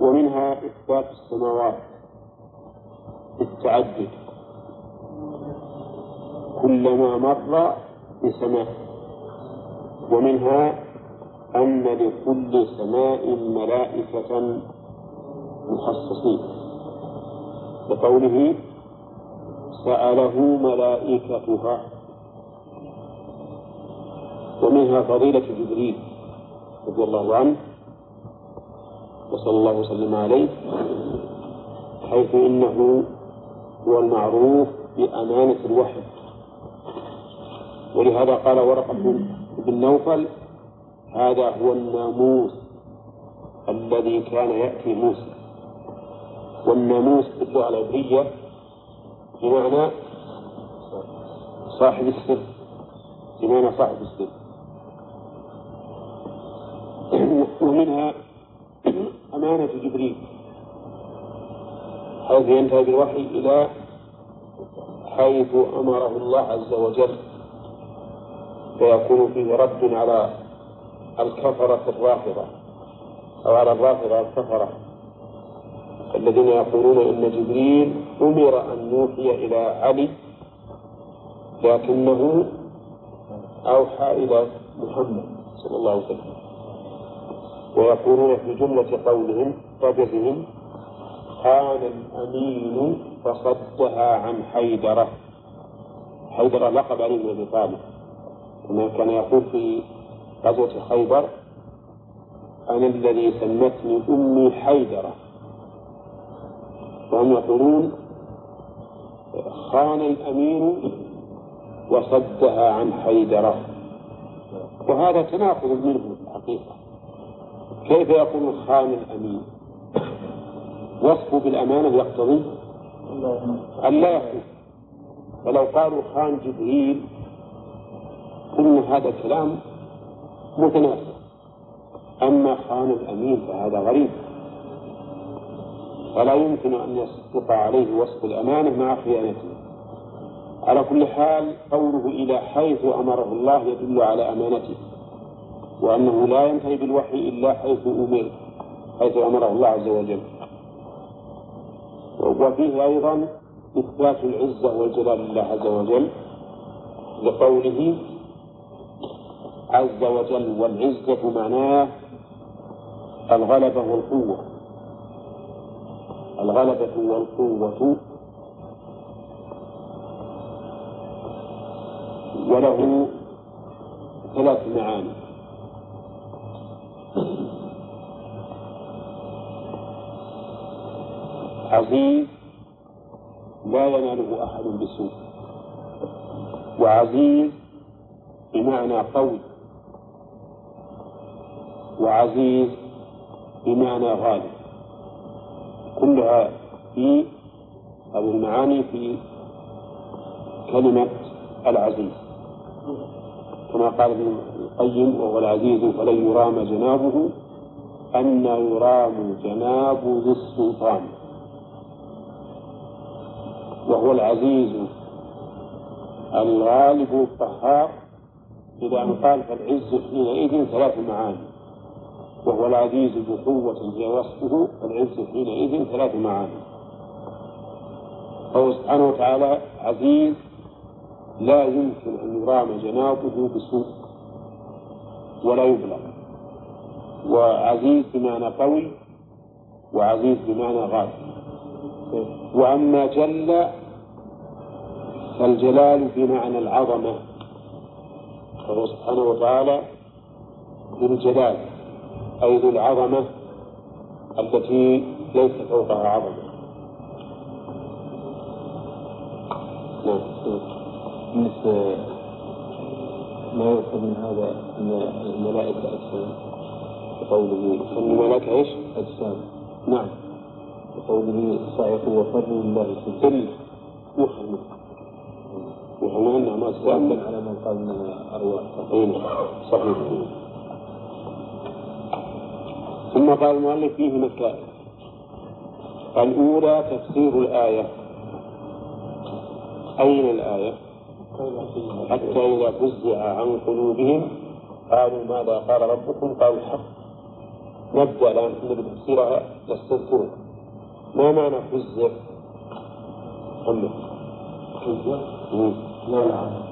ومنها إثبات السماوات بالتعدد كلما مر بسماء. ومنها أن لكل سماء ملائكة مخصصين. بقوله سأله ملائكتها ومنها فضيلة جبريل رضي الله عنه وصلى الله وسلم عليه حيث إنه هو المعروف بأمانة الوحي. ولهذا قال ورقة بن نوفل هذا هو الناموس الذي كان يأتي موسى. والناموس باللغة العبرية بمعنى صاحب السر بمعنى صاحب السر. ومنها أمانة جبريل. حيث ينتهي بالوحي إلى حيث أمره الله عز وجل. فيكون فيه رد على الكفرة الرافضة. أو على الرافضة الكفرة. الذين يقولون إن جبريل أمر أن يوحي إلى علي لكنه أوحى إلى محمد صلى الله عليه وسلم. ويقولون في جملة قولهم رجزهم كان الأمين فصدها عن حيدرة. حيدرة لقب علي بن أبي طالب. كما كان يقول في غزوة خيبر أنا الذي سمتني أمي حيدرة. وهم يقولون خان الأمين وصدها عن حيدرة. وهذا تناقض منه في الحقيقة. كيف يقول خان الأمين؟ وصفه بالأمانة يقتضي؟ أن لا يخون فلو قالوا خان جبريل كل هذا الكلام متناسب. أما خان الأمين فهذا غريب. فلا يمكن أن يصدق عليه وصف الأمانة مع خيانته. على كل حال قوله إلى حيث أمره الله يدل على أمانته. وأنه لا ينتهي بالوحي إلا حيث أمر حيث أمره الله عز وجل. وفيه أيضا إثبات العزة والجلال لله عز وجل لقوله عز وجل والعزة معناه الغلبة والقوة. الغلبة والقوة. وله ثلاث معاني. عزيز لا يناله أحد بسوء. وعزيز بمعنى قوي. وعزيز بمعنى غالب. كلها في أو المعاني في كلمة العزيز كما قال ابن القيم وهو العزيز فلن يرام جنابه أن يرام جناب ذي السلطان وهو العزيز الغالب القهار إذا قال فالعز حينئذ ثلاث معاني. وهو العزيز بقوة هي وصفه فالعز حينئذ ثلاث معاني. فهو سبحانه وتعالى عزيز لا يمكن أن يرام جنابه بسوء ولا يبلغ. وعزيز بمعنى قوي وعزيز بمعنى غالب وأما جل فالجلال بمعنى العظمة فهو سبحانه وتعالى ذو الجلال أي ذو العظمة التي ليس فوقها عظمة. بالنسبة ما يؤخذ من هذا أن الملائكة أجسام؟ وقوله أن الملائكة إيش؟ أجسام. نعم. وقوله صعقوا وفروا لله إلا يفهم يفهم أنهم أجسام بل على من قال انها أرواح. نعم صحيح. ثم قال المؤلف فيه مسائل الأولى تفسير الآية. أين الآية؟ حتى إذا فزع عن قلوبهم قالوا ماذا قال ربكم؟ قالوا الحق. نبدأ الآن بتفسيرها نستذكره ما معنى فزع؟ محمد. فزع؟ لا لا.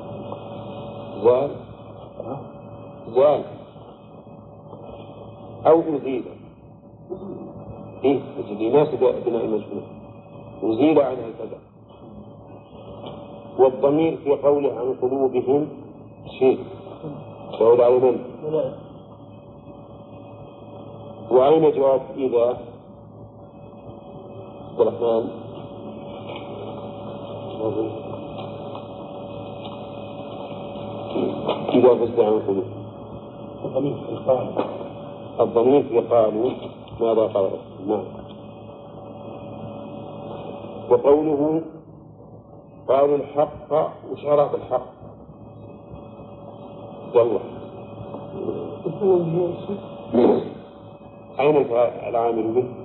زال زال أو أزيل إيه أجل يناسب بناء المجهول أزيل عنها كذا والضمير في قوله عن قلوبهم شيء. يعود على من؟ وأين جواب إذا؟ عبد الرحمن إذا فزع عن قلوب الضمير في القائل الضمير في قالوا ماذا قال نعم. وقوله قالوا الحق وش عرف الحق؟ يلا أين العامل به؟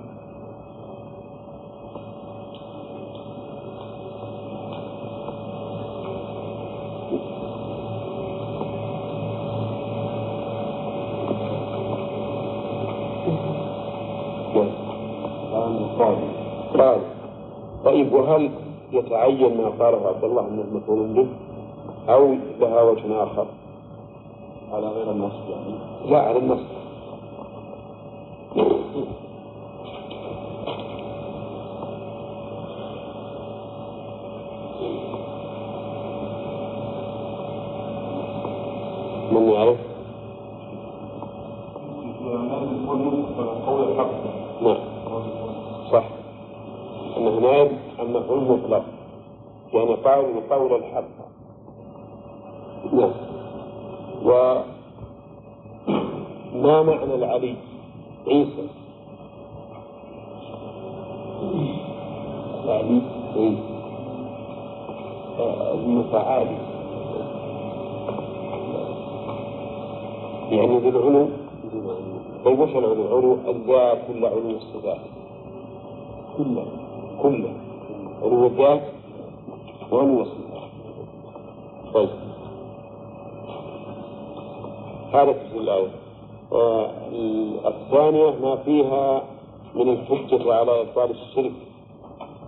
وهل يتعين ما قاله عبد الله انه مفعول به أو لها وجه آخر؟ على غير النص يعني لا على النص من يعرف؟ قول الحق نعم صح أنه نائب عن مفعول مطلق يعني قول قول الحق. نعم. وما معنى العلي؟ عيسى. العلي؟ إيه. آه، المتعالي. يعني ذو العلو طيب وش العلو؟ العلو الذات ولا علو الصفات؟ كله. كله. علو الذات؟ آه، الثانية ما فيها من الحجة على إبطال الشرك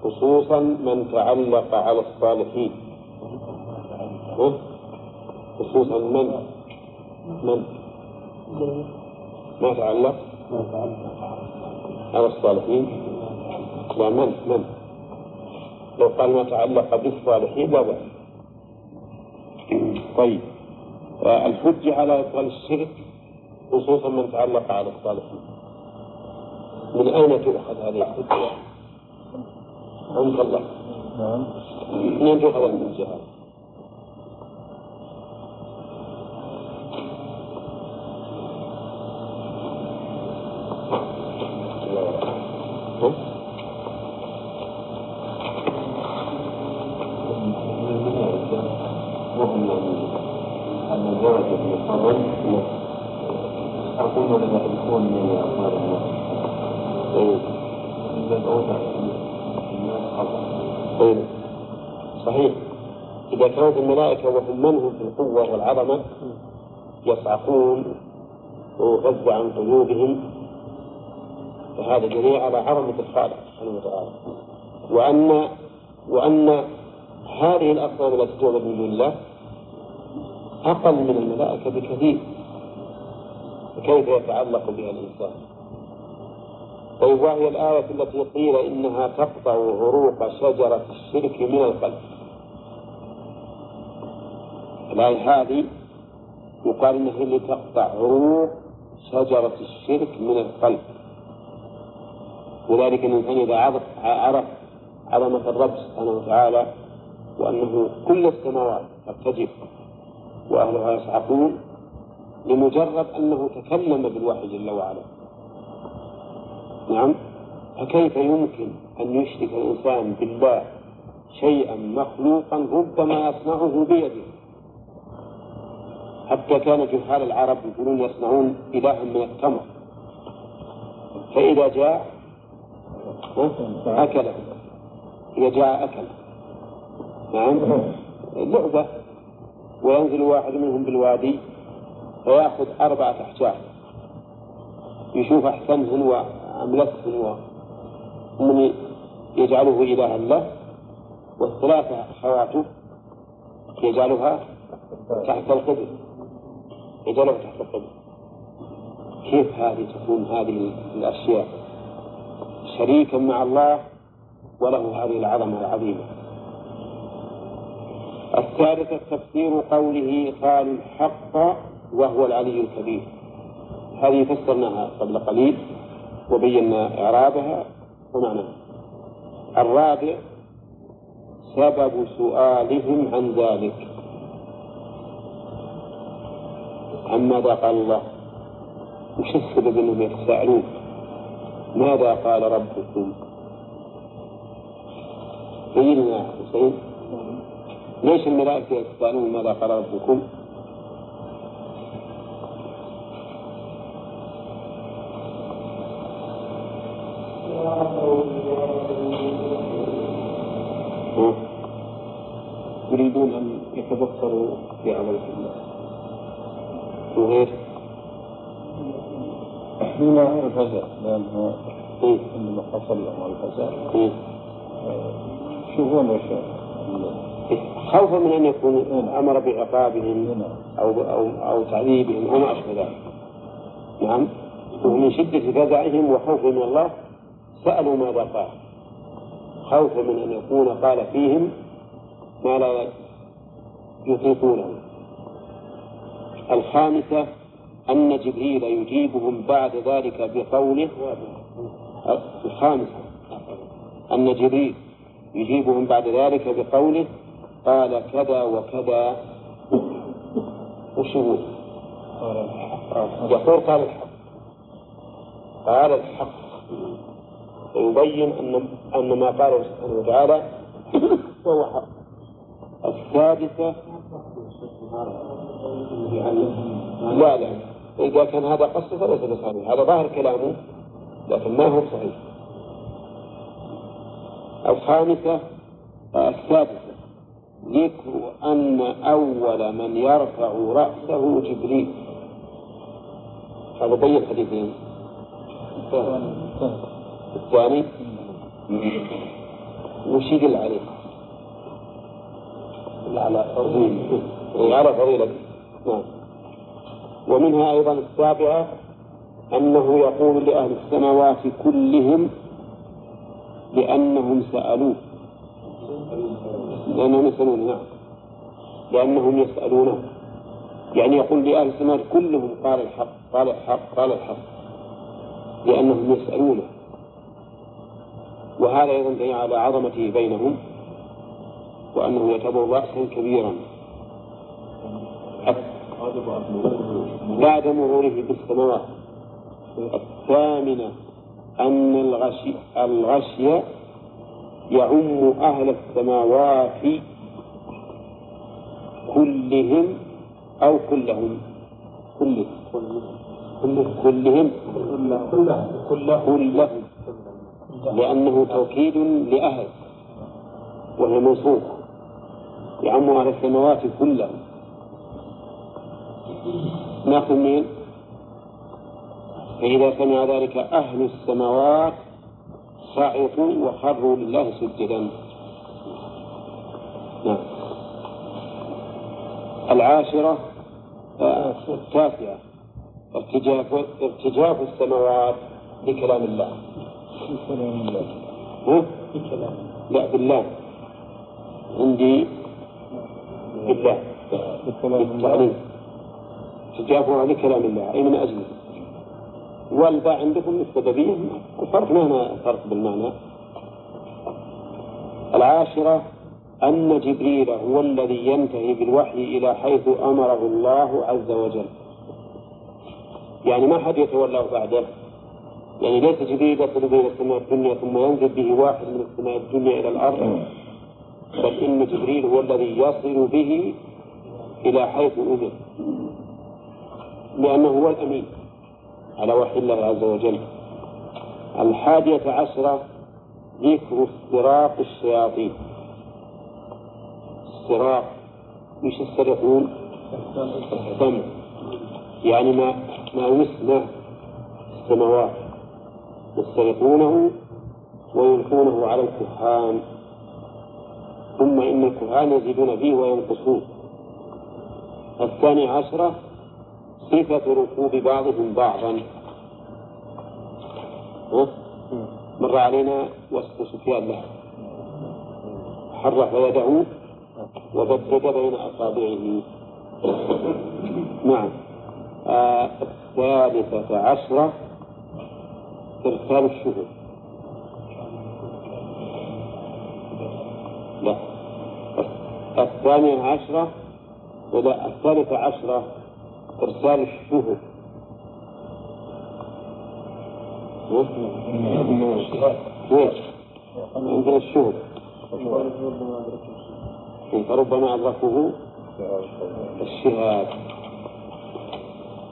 خصوصا من تعلق على الصالحين؟ خصوصا من؟ من؟ ما تعلق؟ على الصالحين. لا من؟ من؟ لو قال ما تعلق بالصالحين لا طيب. الحجة على إبطال الشرك خصوصا من تعلق على الصالحين من أين تؤخذ هذه الحجة؟ عند الله. نعم. منين تؤخذ الحجة هذه؟ ها؟ وهم أن الدرجة في القبر أقول لما يكون من أخبار الله طيب إذا أوضح الناس قبر طيب صحيح إذا كانت الملائكة وهم من هم في القوة والعظمة؟ يصعقون ويغذ عن قلوبهم. فهذا دليل على عظمة الخالق سبحانه وتعالى. وأن وأن هذه الأصنام التي تعبد من دون الله أقل من الملائكة بكثير. فكيف يتعلق بها الإنسان؟ طيب وهي الآية التي قيل إنها تقطع عروق شجرة الشرك من القلب. الآية هذه يقال إنها هي اللي تقطع عروق شجرة الشرك من القلب. وذلك الإنسان إذا عرف عرف عظمة الرب سبحانه وتعالى وأنه كل السماوات تجب وأهلها يصعقون لمجرد أنه تكلم بالوحي جل وعلا. نعم؟ فكيف يمكن أن يشرك الإنسان بالله شيئا مخلوقا ربما يصنعه بيده؟ حتى كان جهال العرب يقولون يصنعون إلها من التمر فإذا جاء أكله إذا جاء أكل. نعم. لعبة. وينزل واحد منهم بالوادي فيأخذ أربعة أحجار. يشوف أحسنهن وأملسهن ومن يجعله إلها له والثلاثة أخواته يجعلها تحت القبل يجعلها تحت القبل كيف هذه تكون هذه الأشياء شريكا مع الله وله هذه العظمة العظيمة. الثالثة تفسير قوله قالوا الحق وهو العلي الكبير. هذه فسرناها قبل قليل وبينا إعرابها. ومعناها الرابع سبب سؤالهم عن ذلك. عن ماذا قال الله وش السبب انهم يتساءلون ماذا قال ربكم؟ بين يا حسين ليش الملائكة يتساءلون ماذا قال ربكم؟ يريدون أن يتبصروا في عظمة الله وغير هنا الفزع لأنه إيه. عندما حصل لهم الفزع إيه. يشوفون وش خوفا من أن يكون أمر بعقابهم أو أو أو تعذيبهم أو ما اشبه ذلك. نعم ومن شدة فزعهم وخوفهم من الله سألوا ماذا قال. خوفا من أن يكون قال فيهم ما لا يطيقونه. الخامسة أن جبريل يجيبهم بعد ذلك بقوله الخامسة أن جبريل يجيبهم بعد ذلك بقوله قال كذا وكذا. وش يقول؟ يقول قال الحق. قال الحق. ويبين أن أن ما قاله سبحانه وتعالى هو حق. السادسة لا لا. إذا كان هذا قصده فليس بصحيح. هذا ظاهر كلامه لكن ما هو صحيح. الخامسة السادسة. ذكر أن أول من يرفع رأسه جبريل. هذا بين حديثين الثاني. وش يدل عليه؟ على فضيلة. على فضيلة. ومنها أيضا السابعة أنه يقول لأهل السماوات كلهم لأنهم سألوه. لأنهم يسألون نعم. لأنهم يسألونه. يعني يقول لأهل السماء كلهم قال الحق قال الحق قال الحق. لأنهم يسألونه. وهذا أيضا دليل على عظمته بينهم وأنه يعتبر رأسا كبيرا. بعد مروره بالسماوات. الثامنة أن الغشي الغشي يعم أهل السماوات كلهم أو كلهم. كلهم. كلهم. كلهم. لأنه توكيد لأهل وهي موصوف يعم أهل السماوات كلهم. ناخذ مين؟ فإذا سمع ذلك أهل السماوات صعقوا وخروا لله سجدا. نعم. العاشرة آه، التاسعة ارتجاف ارتجاف السماوات بكلام الله. بكلام الله. ها؟ لا بالله. عندي بالله. بكلام الله. بالتعليم. ارتجافها لكلام الله أي من أجله. والباء عندكم السببية الفرق ما هنا فرق بالمعنى. العاشرة أن جبريل هو الذي ينتهي بالوحي إلى حيث أمره الله عز وجل. يعني ما حد يتولاه بعده؟ يعني ليس جبريل يصل به إلى السماء الدنيا ثم ينزل به واحد من السماء الدنيا إلى الأرض؟ بل إن جبريل هو الذي يصل به إلى حيث أمر لأنه هو الأمين على وحي الله عز وجل. الحادية عشرة ذكر استراق الشياطين. استراق إيش يسترقون؟ السمع. يعني ما ما يسمع السماوات. يسترقونه ويلقونه على الكهان. ثم إن الكهان يزيدون فيه وينقصون. الثاني عشرة صفة ركوب بعضهم بعضا؟ مر علينا وصف سفيان له حرف يده وبدد بين أصابعه. نعم. آه الثالثة عشرة إرسال الشهود. لا. الثانية عشرة ولا الثالثة عشرة. إرسال وين؟ عندنا الشهود فربما أدركه الشهاد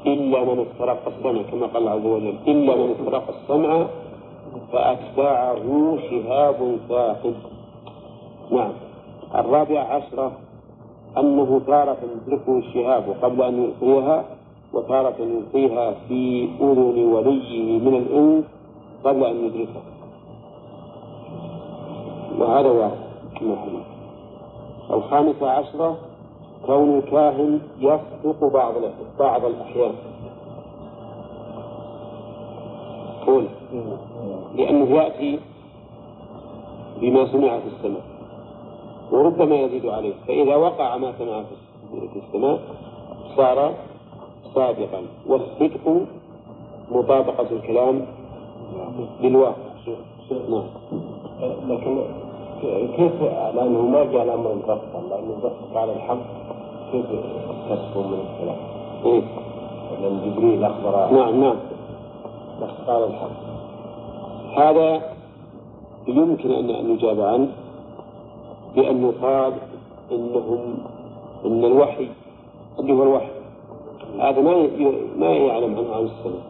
إلا من استرق السمع كما قال عز وجل إلا من استرق السمع فأتبعه شهاب ثاقب نعم. الرابعة عشرة. أنه تارة يدركه الشهاب قبل أن يلقيها وتارة يلقيها في أذن وليه من الإنس قبل أن يدركه وهذا واحد. الخامسة عشرة كون الكاهن يصدق بعض بعض الأحيان. قول. لأنه يأتي بما سمع في السماء. وربما يزيد عليه. فإذا وقع ما سمع في السماء صار صادقا. والصدق مطابقة الكلام للواقع نعم. لكن كيف لأنه ما جاء الأمر مفصل لأنه بس على الحق. كيف كسبه من الكلام؟ إيه؟ لأن جبريل أخبر نعم نعم. بس قال الحق. هذا يمكن أن أن يجاب عنه. بأن يقال إنهم إن الوحي اللي هو الوحي. هذا ما ما يعلم عنه عن السنة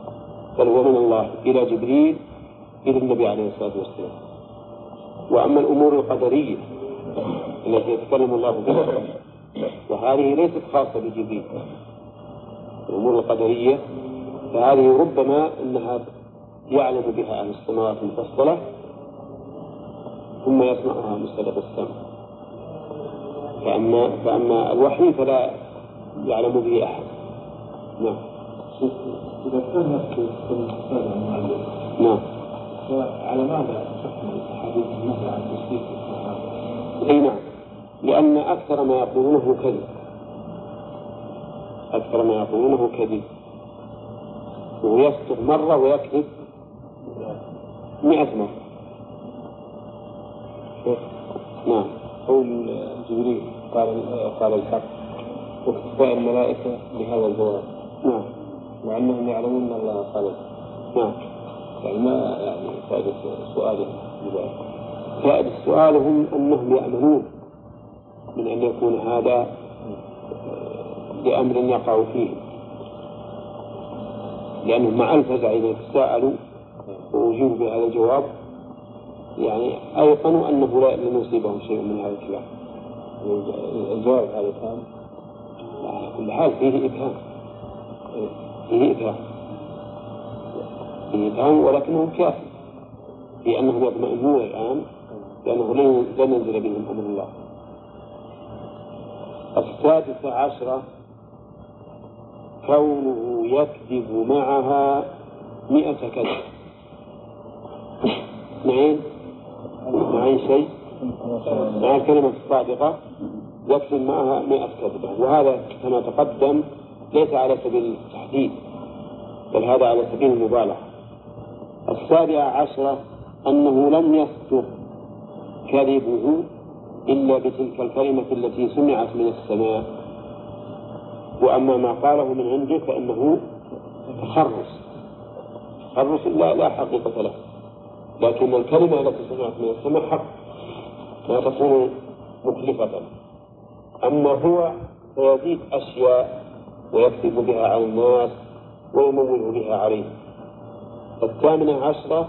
بل هو من الله إلى جبريل إلى النبي عليه الصلاة والسلام. وأما الأمور القدرية التي يتكلم الله بها وهذه ليست خاصة بجبريل. الأمور القدرية فهذه ربما أنها يعلم بها أهل السماوات المفصلة ثم يسمعها مستلق السمع فأما فأما الوحي فلا يعلم به أحد. نعم. إذا كان نفس الإنسان المعلم نعم. فعلى ماذا تحمل حديث النهي عن الصحابة؟ أي نعم. لأن أكثر ما يقولونه كذب. أكثر ما يقولونه كذب. ويصدق مرة ويكذب مئة مرة. نعم. قول جبريل. قال قال الحق واكتفاء الملائكة بهذا الجواب نعم. مع أنهم يعلمون أن الله خالق نعم. يعني ما يعني فائدة سؤاله بذلك فائدة سؤالهم أنهم يأمنون من أن يكون هذا لأمر يقع فيه. لأنهم مع الفزع إذا تساءلوا وأجيبوا بهذا الجواب يعني أيقنوا أنه لا لن يصيبهم شيء من هذا الكلام. الجواب هذا كان. على كل حال فيه إبهام فيه إبهام فيه إبهام ولكنه كافي. في أنهم يطمئنون الآن لأنه لن لن ينزل بهم أمر الله. السادسة عشرة كونه يكذب معها مئة كذب. معين؟ معين شيء؟ مع الكلمة الصادقة. يكذب معها مئة كذبة. وهذا كما تقدم ليس على سبيل التحديد بل هذا على سبيل المبالغة. السابعة عشرة أنه لم يصدق كذبه إلا بتلك الكلمة التي سمعت من السماء. وأما ما قاله من عنده فإنه تخرص تخرص لا لا حقيقة له. لكن الكلمة التي سمعت من السماء حق. لا تكون مخلفة أما هو فيزيد أشياء ويكذب بها على الناس ويمول بها عليه. الثامنة عشرة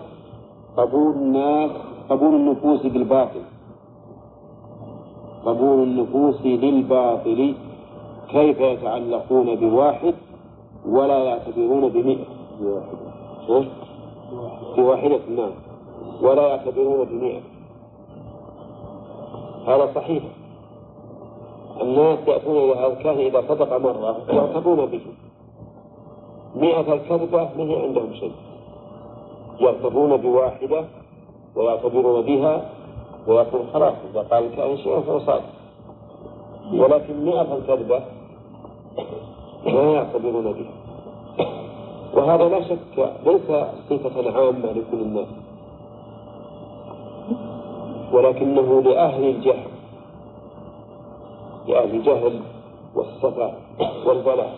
قبول الناس قبول النفوس بالباطل. قبول النفوس للباطل كيف يتعلقون بواحد ولا يعتبرون بمئة؟ بواحدة نعم. ولا يعتبرون بمئة. هذا صحيح. الناس يأتون الكاهن إذا صدق مرة يعتبرون به. مئة الكذبة ما هي عندهم شيء. يرتضون بواحدة ويعتبرون بها ويقول خلاص. إذا قال الكائن شيئا فهو صادق. ولكن مئة الكذبة ما يعتبرون بها وهذا لا شك ليس صفة عامة لكل الناس. ولكنه لأهل الجهل. لأهل الجهل والسفة والبلاء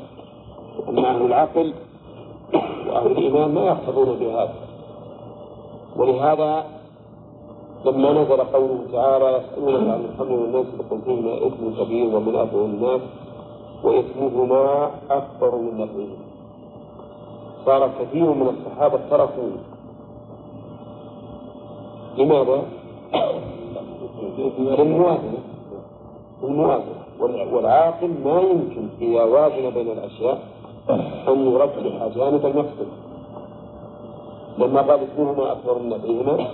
أما أهل العقل وأهل الإيمان ما يقتضون بهذا ولهذا لما نزل قوله تعالى يسألونك عن الخمر والميسر قل فيهما إثم كبير ومنافع الناس وإثمهما أكبر من نفعهما. صار كثير من الصحابة تركوا. لماذا؟ *coughs* للموازنة الموازنة والعاقل ما يمكن إذا وازن بين الأشياء أن يرجح جانب المقصد لما قال اسمهما أكبر من نفعهما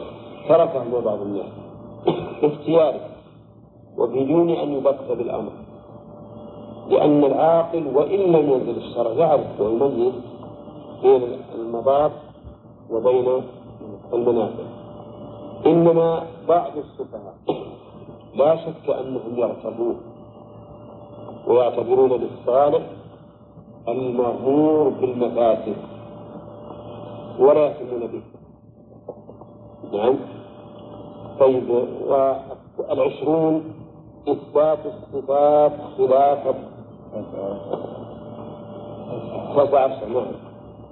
تركهما بعض الناس. باختياره وبدون أن يبت بالأمر. لأن العاقل وإن لم ينزل الشرع يعرف ويميز بين المضار وبين المنافع. إنما بعض السفهاء لا شك أنهم يغترون ويعتبرون بالصالح المغمور بالمفاسد ولا يهتمون به. نعم. طيب والعشرون إثبات الصفات خلاف تسعة عشر نعم.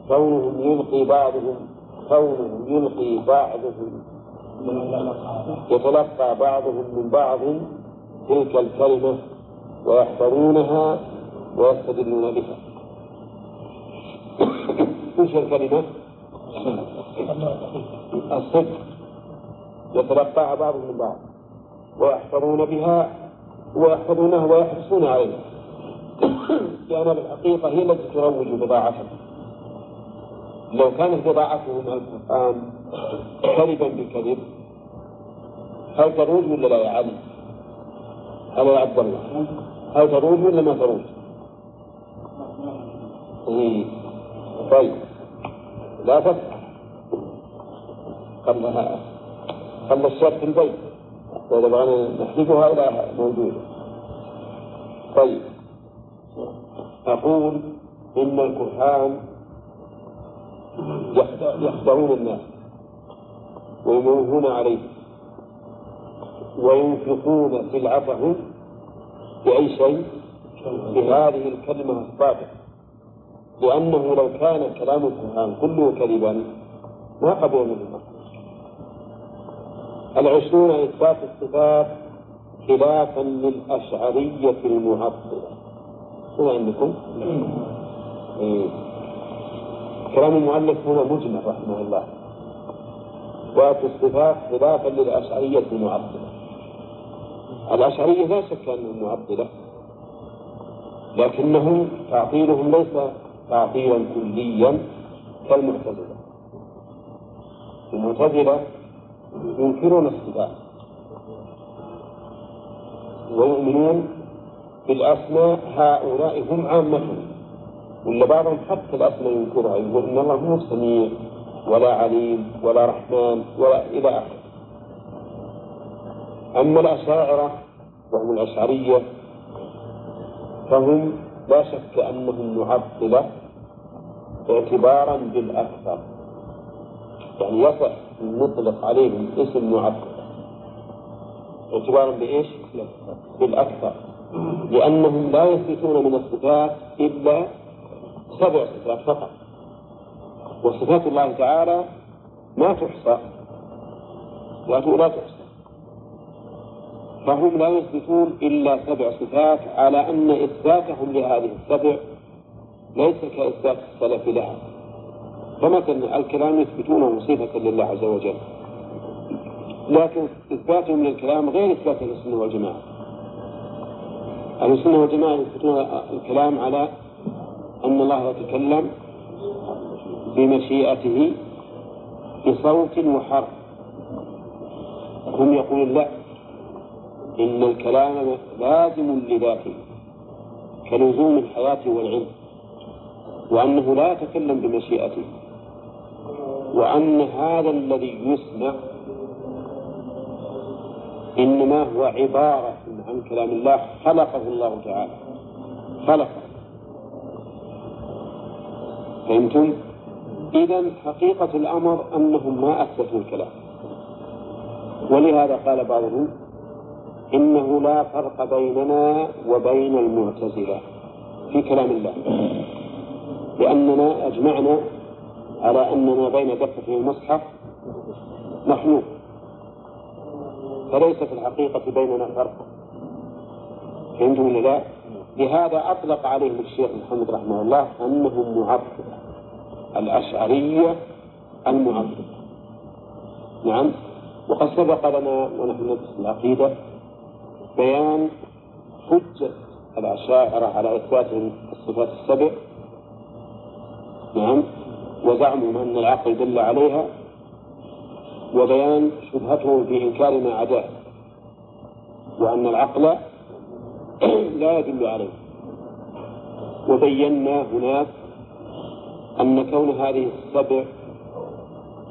كونهم يلقي بعضهم كونهم يلقي بعضهم يتلقى بعضهم من بعض تلك الكلمة. ويحفظونها ويستدلون بها. وش الكلمة؟ الصدق. يتلقاها بعضهم من بعض. ويحفظون بها ويحفظونها ويحرصون عليها. لأن الحقيقة هي التي تروج بضاعتهم لو كانت بضاعتهم القرآن كذبا بكذب هل تروج ولا لا يا علي؟ هذا يا عبد الله؟ هل تروج ولا ما؟ إيه. طيب. لا تفتح قبلها قبل الشرط في البيت. وإذا بغينا نحذفها إلى موجودة. طيب. أقول إن الكهان يخدعون الناس. ويموهون عليهم وينفقون سلعتهم شيء بهذه الكلمة الصادقة لأنه لو كان كلام الكهان كله كذبا ما قبل منه العشرون إثبات الصفات خلافا للأشعرية المعطلة هو عندكم؟ إيه. كلام المؤلف هو مجمل رحمه الله إثبات الصفات خلافا للأشعرية المعطلة الأشعرية لا شك أنهم معطلة لكنهم تعطيلهم ليس تعطيلا كليا كالمعتزلة المعتزلة ينكرون الصفات ويؤمنون بالأسماء هؤلاء هم عامتهم. ولا بعضهم حتى الأسماء ينكرها يقول إن الله مو سميع ولا عليم ولا رحمن ولا إلى آخره. أما الأشاعرة وهم الأشعرية فهم لا شك أنهم معطلة اعتبارا بالأكثر. يعني يصح أن نطلق عليهم اسم معطل اعتبارا بإيش؟ بالأكثر. لأنهم لا يثبتون من الصفات إلا سبع صفات فقط. وصفات الله تعالى ما تحصى. لا تحصى. فهم لا يثبتون إلا سبع صفات على أن إثباتهم لهذه السبع ليس كإثبات السلف لها. فمثلا الكلام يثبتونه صفة لله عز وجل. لكن إثباتهم للكلام غير إثبات أهل السنة والجماعة. أهل السنة والجماعة يثبتون الكلام على أن الله يتكلم بمشيئته بصوت وحرف. هم يقولون لا. إن الكلام لازم لذاته كلزوم الحياة والعلم وأنه لا يتكلم بمشيئته وأن هذا الذي يسمع إنما هو عبارة عن كلام الله خلقه الله تعالى خلقه فهمتم؟ إذا حقيقة الأمر أنهم ما أثبتوا الكلام ولهذا قال بعضهم إنه لا فرق بيننا وبين المعتزلة في كلام الله. لأننا أجمعنا على أن ما بين دفتي المصحف مخلوق فليس في الحقيقة بيننا فرق. فهمتم ولا لا؟ لهذا أطلق عليهم الشيخ محمد رحمه الله أنهم معطلة الأشعرية المعطلة. نعم؟ وقد سبق لنا ونحن ندرس العقيدة. بيان حجة الأشاعرة على إثبات الصفات السبع. نعم. وزعمهم أن العقل دل عليها. وبيان شبهتهم في إنكار ما عداه. وأن العقل *clears throat* لا يدل عليه. وبينا هناك أن كون هذه السبع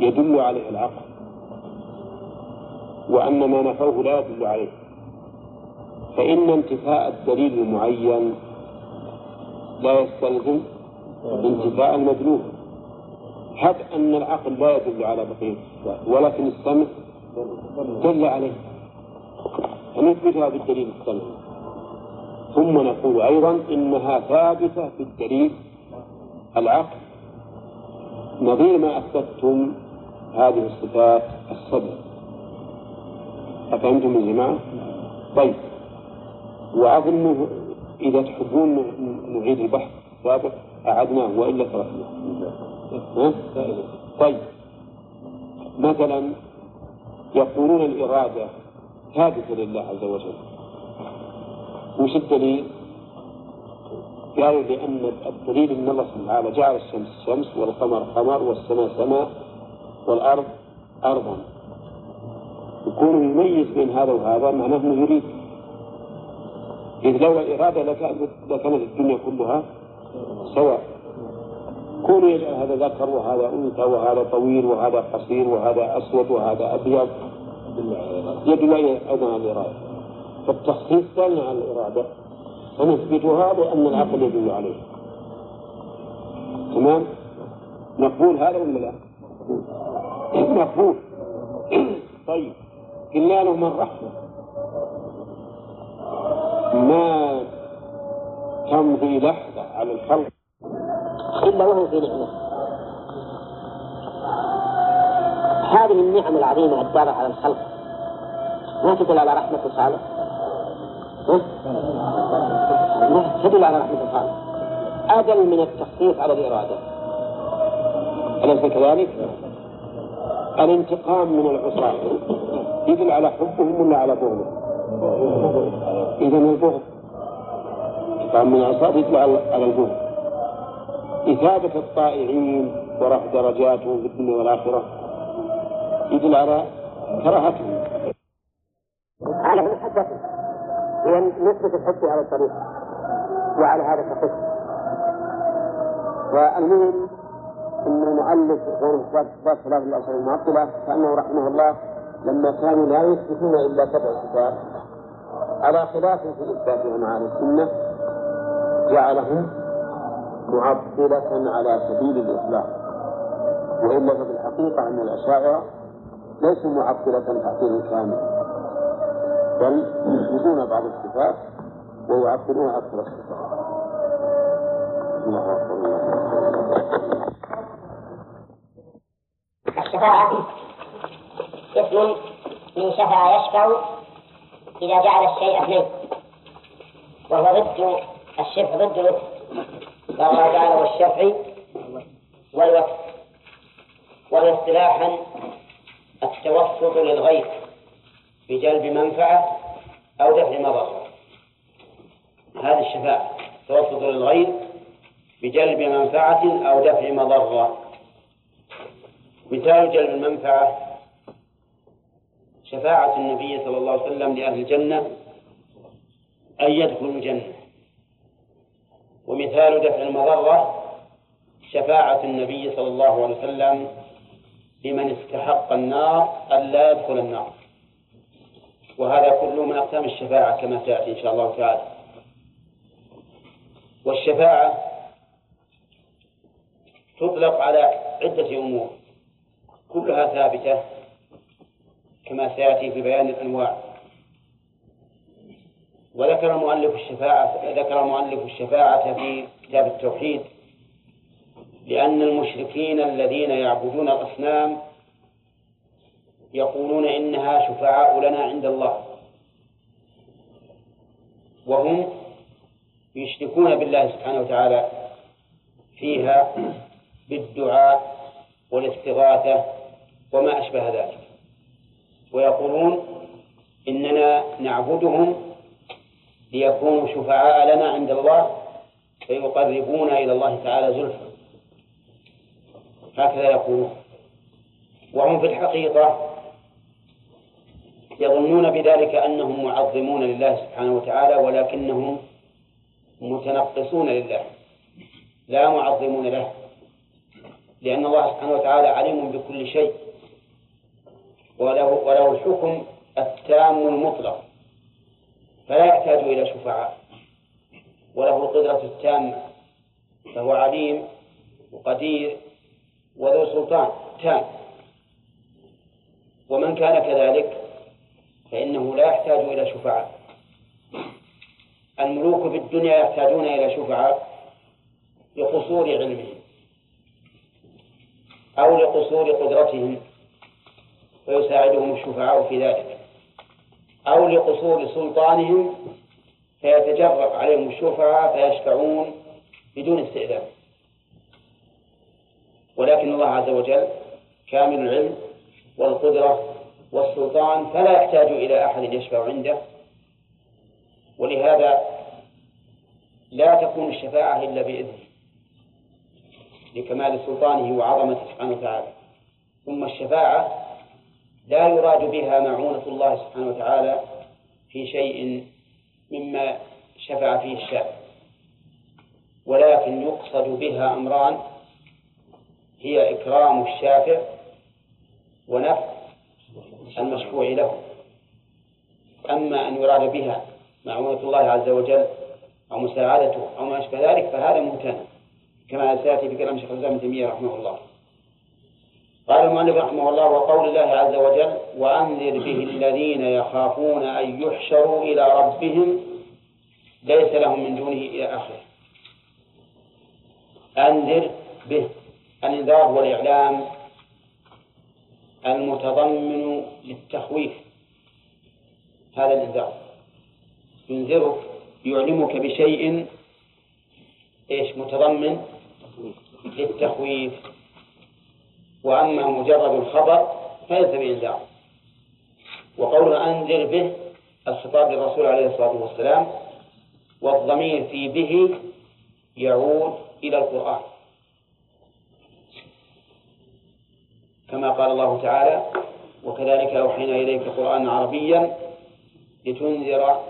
يدل عليه العقل. وأن ما نفوه لا يدل عليه. فإن انتفاء الدليل المعين لا يستلزم انتفاء المدلول هب أن العقل لا يدل على بقية ولكن السمع دل عليه. فنثبتها بالدليل السمع. ثم نقول أيضا إنها ثابتة بالدليل العقل. نظير ما أثبتتم هذه الصفات السبع أفهمتم يا جماعة؟ طيب. وأظن إذا تحبون نعيد البحث السابق أعدناه وإلا تركناه. طيب. مثلا يقولون الإرادة ثابتة لله عز وجل. وش الدليل؟ قالوا لأن الدليل أن الله سبحانه وتعالى جعل الشمس شمس والقمر قمر والسماء سماء والأرض أرضا. يكون يميز بين هذا وهذا معناه أنه يريد إذ لو الإرادة لكانت الدنيا كلها سواء. كون يجعل هذا ذكر وهذا أنثى وهذا طويل وهذا قصير وهذا أسود وهذا أبيض يدل أيضا على الإرادة. فالتخصيص دل على الإرادة. فنثبتها لأن العقل يدل عليه. تمام؟ مقبول هذا ولا لا؟ مقبول. طيب. قلنا له من رحمة ما تمضي لحظة على الخلق. إلا وهو في نعمة. هذه النعم العظيمة الدارة على الخلق. ما تدل على رحمة صالح ما تدل على رحمة صالح أدل من التخصيص على الإرادة. أليس كذلك؟ الانتقام من العصاة. يدل على حبهم ولا على بغضهم؟ إذا البغض انتقام من العصاة يدل على البغض إثابة الطائعين ورفع درجاتهم في الدنيا والآخرة. يدل على كراهتهم على محبته هي نسبة الحب على الطريق وعلى هذا تخص والمهم أن المؤلف غير صفات صلاة عليه المعطلة كأنه رحمه الله لما كانوا لا يثبتون إلا سبع صفات. على خلاف في إثباتهم على السنة جعلهم معطلة على سبيل الإطلاق وإلا ففي الحقيقة أن الأشاعرة ليسوا معطلة تعطيل كامل بل يثبتون بعض الصفات ويعطلون أكثر الصفات. الله أكبر الشفاعة اسم من شفع يشفع إذا جعل الشيء اثنين وهو ضد الشفع ضد قال تعالى والشفع والوتر وهي اصطلاحا التوسط للغير بجلب منفعة أو دفع مضرة هذه الشفاعة توسط للغير بجلب منفعة أو دفع مضرة مثال جلب المنفعة شفاعة النبي صلى الله عليه وسلم لأهل الجنة أن يدخلوا الجنة. ومثال دفع المضرة شفاعة النبي صلى الله عليه وسلم لمن استحق النار أن لا يدخل النار. وهذا كله من أقسام الشفاعة كما سيأتي إن شاء الله تعالى. والشفاعة تطلق على عدة أمور كلها ثابتة. كما سيأتي في بيان الأنواع. وذكر المؤلف الشفاعة ذكر المؤلف الشفاعة في كتاب التوحيد لأن المشركين الذين يعبدون الأصنام يقولون إنها شفعاء لنا عند الله. وهم يشركون بالله سبحانه وتعالى فيها بالدعاء والاستغاثة وما أشبه ذلك. ويقولون إننا نعبدهم ليكونوا شفعاء لنا عند الله فيقربونا إلى الله تعالى زلفى. هكذا يقولون. وهم في الحقيقة يظنون بذلك أنهم معظمون لله سبحانه وتعالى ولكنهم متنقصون لله. لا معظمون له. لأن الله سبحانه وتعالى عليم بكل شيء. وله, وله الحكم التام المطلق فلا يحتاج إلى شفعاء. وله القدرة التامة فهو عليم وقدير وذو سلطان تام. ومن كان كذلك فإنه لا يحتاج إلى شفعاء. الملوك في الدنيا يحتاجون إلى شفعاء لقصور علمهم أو لقصور قدرتهم. فيساعدهم الشفعاء في ذلك. أو لقصور سلطانهم فيتجرأ عليهم الشفعاء فيشفعون بدون استئذان. ولكن الله عز وجل كامل العلم والقدرة والسلطان فلا يحتاج إلى أحد يشفع عنده. ولهذا لا تكون الشفاعة إلا بإذنه لكمال سلطانه وعظمته سبحانه وتعالى. ثم الشفاعة لا يراد بها معونة الله سبحانه وتعالى في شيء مما شفع فيه الشافع ولكن يقصد بها أمران هي إكرام الشافع ونفع المشفوع له. أما أن يراد بها معونة الله عز وجل أو مساعدته أو ما أشبه ذلك فهذا ممتنع كما سيأتي في كلام شيخ الإسلام ابن تيمية رحمه الله. قال المؤلف رحمه الله وقول الله عز وجل وأنذر به الذين يخافون أن يحشروا إلى ربهم ليس لهم من دونه إلى آخره. أنذر به الإنذار والإعلام المتضمن للتخويف. هذا الإنذار. ينذرك يعلمك بشيء إيش؟ متضمن للتخويف. وأما مجرد الخبر فليس بإنذار وقول أنذر به الخطاب للرسول عليه الصلاة والسلام والضمير في به يعود إلى القرآن. كما قال الله تعالى وكذلك أوحينا إليك قرآنا عربيا لتنذر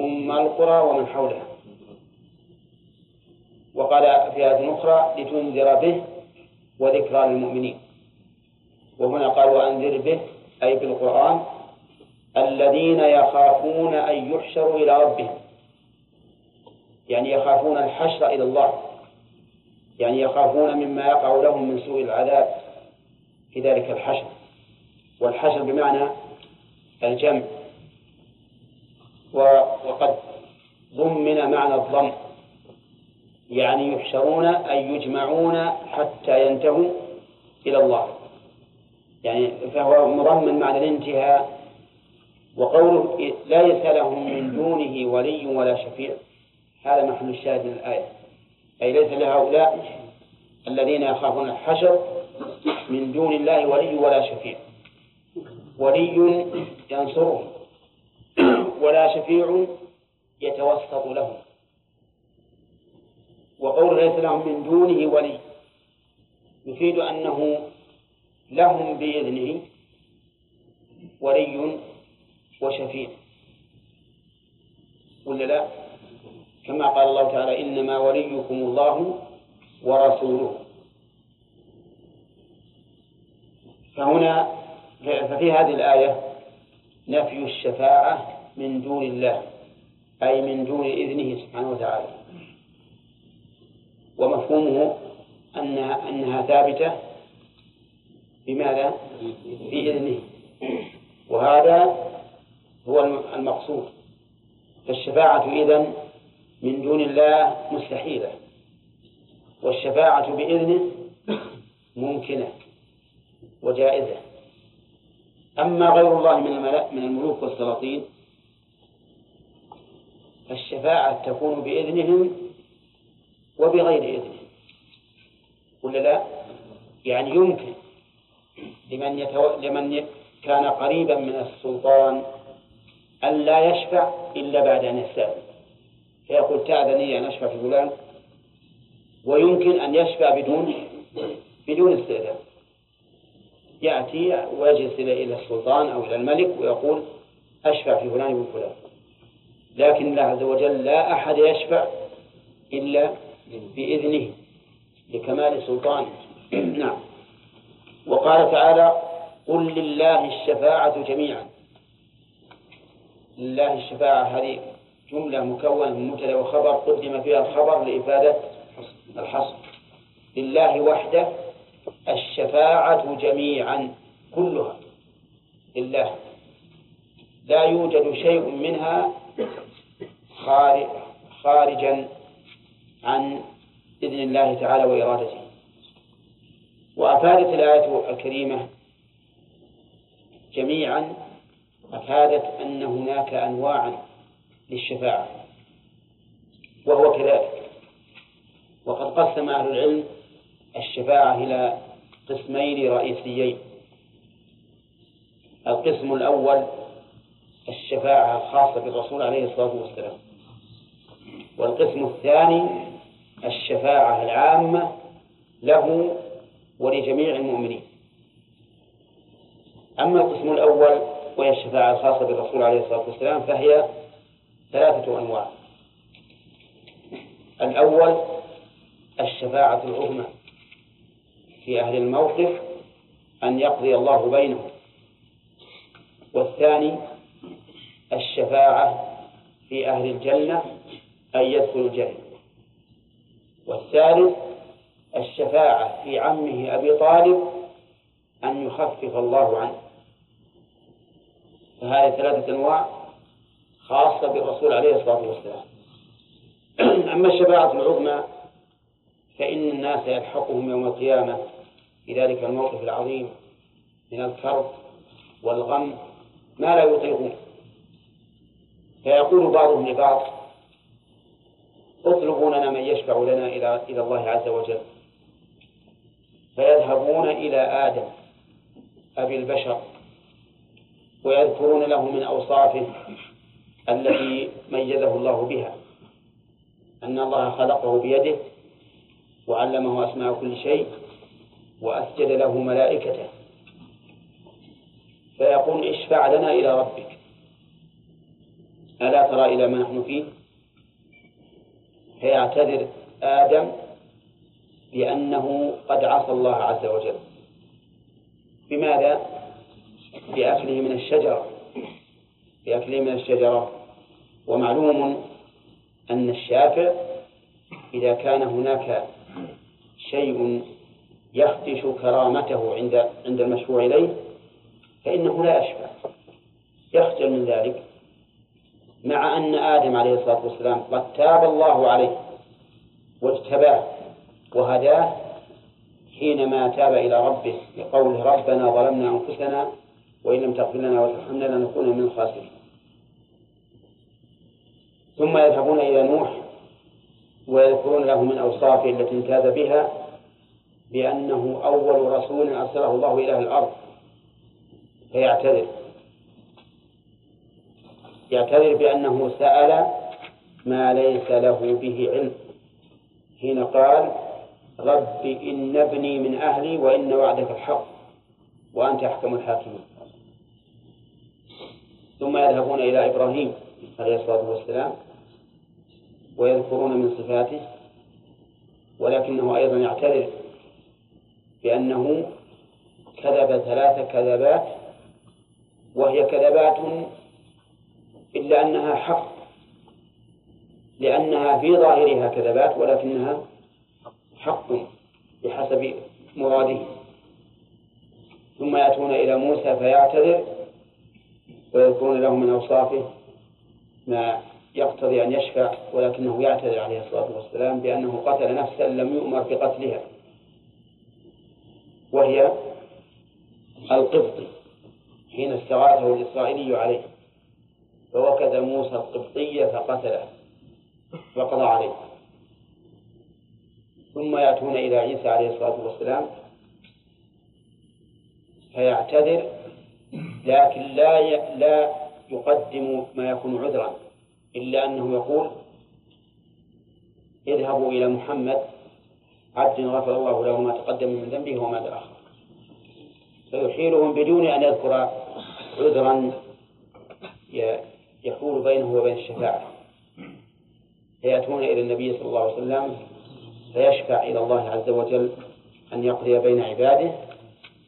أم القرى ومن حولها. وقال في آية أخرى لتنذر به وذكرى للمؤمنين. وهنا قال وأنذر به أي في القرآن الذين يخافون أن يحشروا إلى ربهم. يعني يخافون الحشر إلى الله. يعني يخافون مما يقع لهم من سوء العذاب في ذلك الحشر. والحشر بمعنى الجمع. وقد ضمن معنى الضم. يعني يحشرون أي يجمعون حتى ينتهوا إلى الله. يعني فهو مضمن معنى الانتهاء وقوله ليس لهم من دونه ولي ولا شفيع. هذا محل الشاهد من الآية. أي ليس لهؤلاء الذين يخافون الحشر من دون الله ولي ولا شفيع. ولي ينصرهم ولا شفيع يتوسط لهم. وقول ليس لهم من دونه ولي يفيد أنه لهم بإذنه ولي وشفيع. ولا لا؟ كما قال الله تعالى إنما وليكم الله ورسوله. فهنا ففي هذه الآية نفي الشفاعة من دون الله أي من دون إذنه سبحانه وتعالى. ومفهومه أنها أنها ثابتة بماذا؟ بإذنه. وهذا هو المقصود. فالشفاعة إذن من دون الله مستحيلة. والشفاعة بإذنه ممكنة وجائزة. أما غير الله من من الملوك والسلاطين فالشفاعة تكون بإذنهم وبغير إذنهم. ولا لا؟ يعني يمكن. لمن يتو... لمن كان قريبا من السلطان أن لا يشفع إلا بعد أن يستأذن. فيقول تأذني أن أشفع في فلان ويمكن أن يشفع بدون بدون استئذان. يأتي ويجلس إلى السلطان أو إلى الملك ويقول أشفع في فلان وفلان لكن الله عز وجل لا أحد يشفع إلا بإذنه لكمال سلطانه. *clears throat* نعم. وقال تعالى قل لله الشفاعة جميعا. لله الشفاعة هذه جملة مكونة من مبتدأ وخبر قدم فيها الخبر لإفادة الحصر. لله وحده الشفاعة جميعا كلها لله. لا يوجد شيء منها خارجا عن إذن الله تعالى وإرادته. وأفادت الآية الكريمة جميعا أفادت أن هناك أنواعا للشفاعة وهو كذلك. وقد قسم أهل العلم الشفاعة إلى قسمين رئيسيين. القسم الأول الشفاعة الخاصة بالرسول عليه الصلاة والسلام. والقسم الثاني الشفاعة العامة له ولجميع المؤمنين. أما القسم الأول وهي الشفاعة الخاصة بالرسول عليه الصلاة والسلام فهي ثلاثة أنواع. الأول الشفاعة العظمى. في أهل الموقف أن يقضي الله بينهم. والثاني الشفاعة في أهل الجنة أن يدخلوا الجنة. والثالث الشفاعة في عمه أبي طالب أن يخفف الله عنه. فهذه ثلاثة أنواع خاصة بالرسول عليه الصلاة والسلام. *clears throat* أما الشفاعة العظمى فإن الناس يلحقهم يوم القيامة في ذلك الموقف العظيم من الكرب والغم ما لا يطيقون. فيقول بعضهم لبعض اطلبوا لنا من يشفع لنا إلى الله عز وجل. فيذهبون إلى آدم أبي البشر ويذكرون له من أوصافه التي ميزه الله بها أن الله خلقه بيده وعلمه أسماء كل شيء وأسجد له ملائكته. فيقول اشفع لنا إلى ربك. ألا ترى إلى ما نحن فيه؟ فيعتذر آدم لأنه قد عصى الله عز وجل. بماذا؟ بأكله من الشجرة. بأكله من الشجرة. ومعلوم أن الشافع إذا كان هناك شيء يخدش كرامته عند عند المشفوع إليه فإنه لا يشفع. يخجل من ذلك. مع أن آدم عليه الصلاة والسلام قد تاب الله عليه واجتباه. وهداه حينما تاب إلى ربه بقوله ربنا ظلمنا أنفسنا وإن لم تغفر لنا وترحمنا لنكون من الخاسرين. ثم يذهبون إلى نوح ويذكرون له من أوصافه التي امتاز بها بأنه أول رسول أرسله الله إلى الأرض. فيعتذر. يعتذر بأنه سأل ما ليس له به علم. حين قال رب إن ابني من أهلي وإن وعدك الحق وأنت أحكم الحاكمين. ثم يذهبون إلى إبراهيم عليه الصلاة والسلام ويذكرون من صفاته ولكنه أيضا يعتذر بأنه كذب ثلاث كذبات وهي كذبات إلا أنها حق لأنها في ظاهرها كذبات ولكنها حق بحسب مراده. ثم يأتون إلى موسى فيعتذر ويذكرون له من أوصافه ما يقتضي أن يشفع ولكنه يعتذر عليه الصلاة والسلام بأنه قتل نفسا لم يؤمر بقتلها. وهي القبطي حين استغاثه الإسرائيلي عليه. فوكد موسى القبطي فقتله وقضى عليه. ثم يأتون إلى عيسى عليه الصلاة والسلام فيعتذر لكن لا لا يقدم ما يكون عذرا إلا أنه يقول اذهبوا إلى محمد عبد غفر الله له ما تقدم من ذنبه وما تأخر. فيحيلهم بدون أن يذكر عذرا يحول بينه وبين الشفاعة. فيأتون إلى النبي صلى الله عليه وسلم فيشفع إلى الله عز وجل أن يقضي بين عباده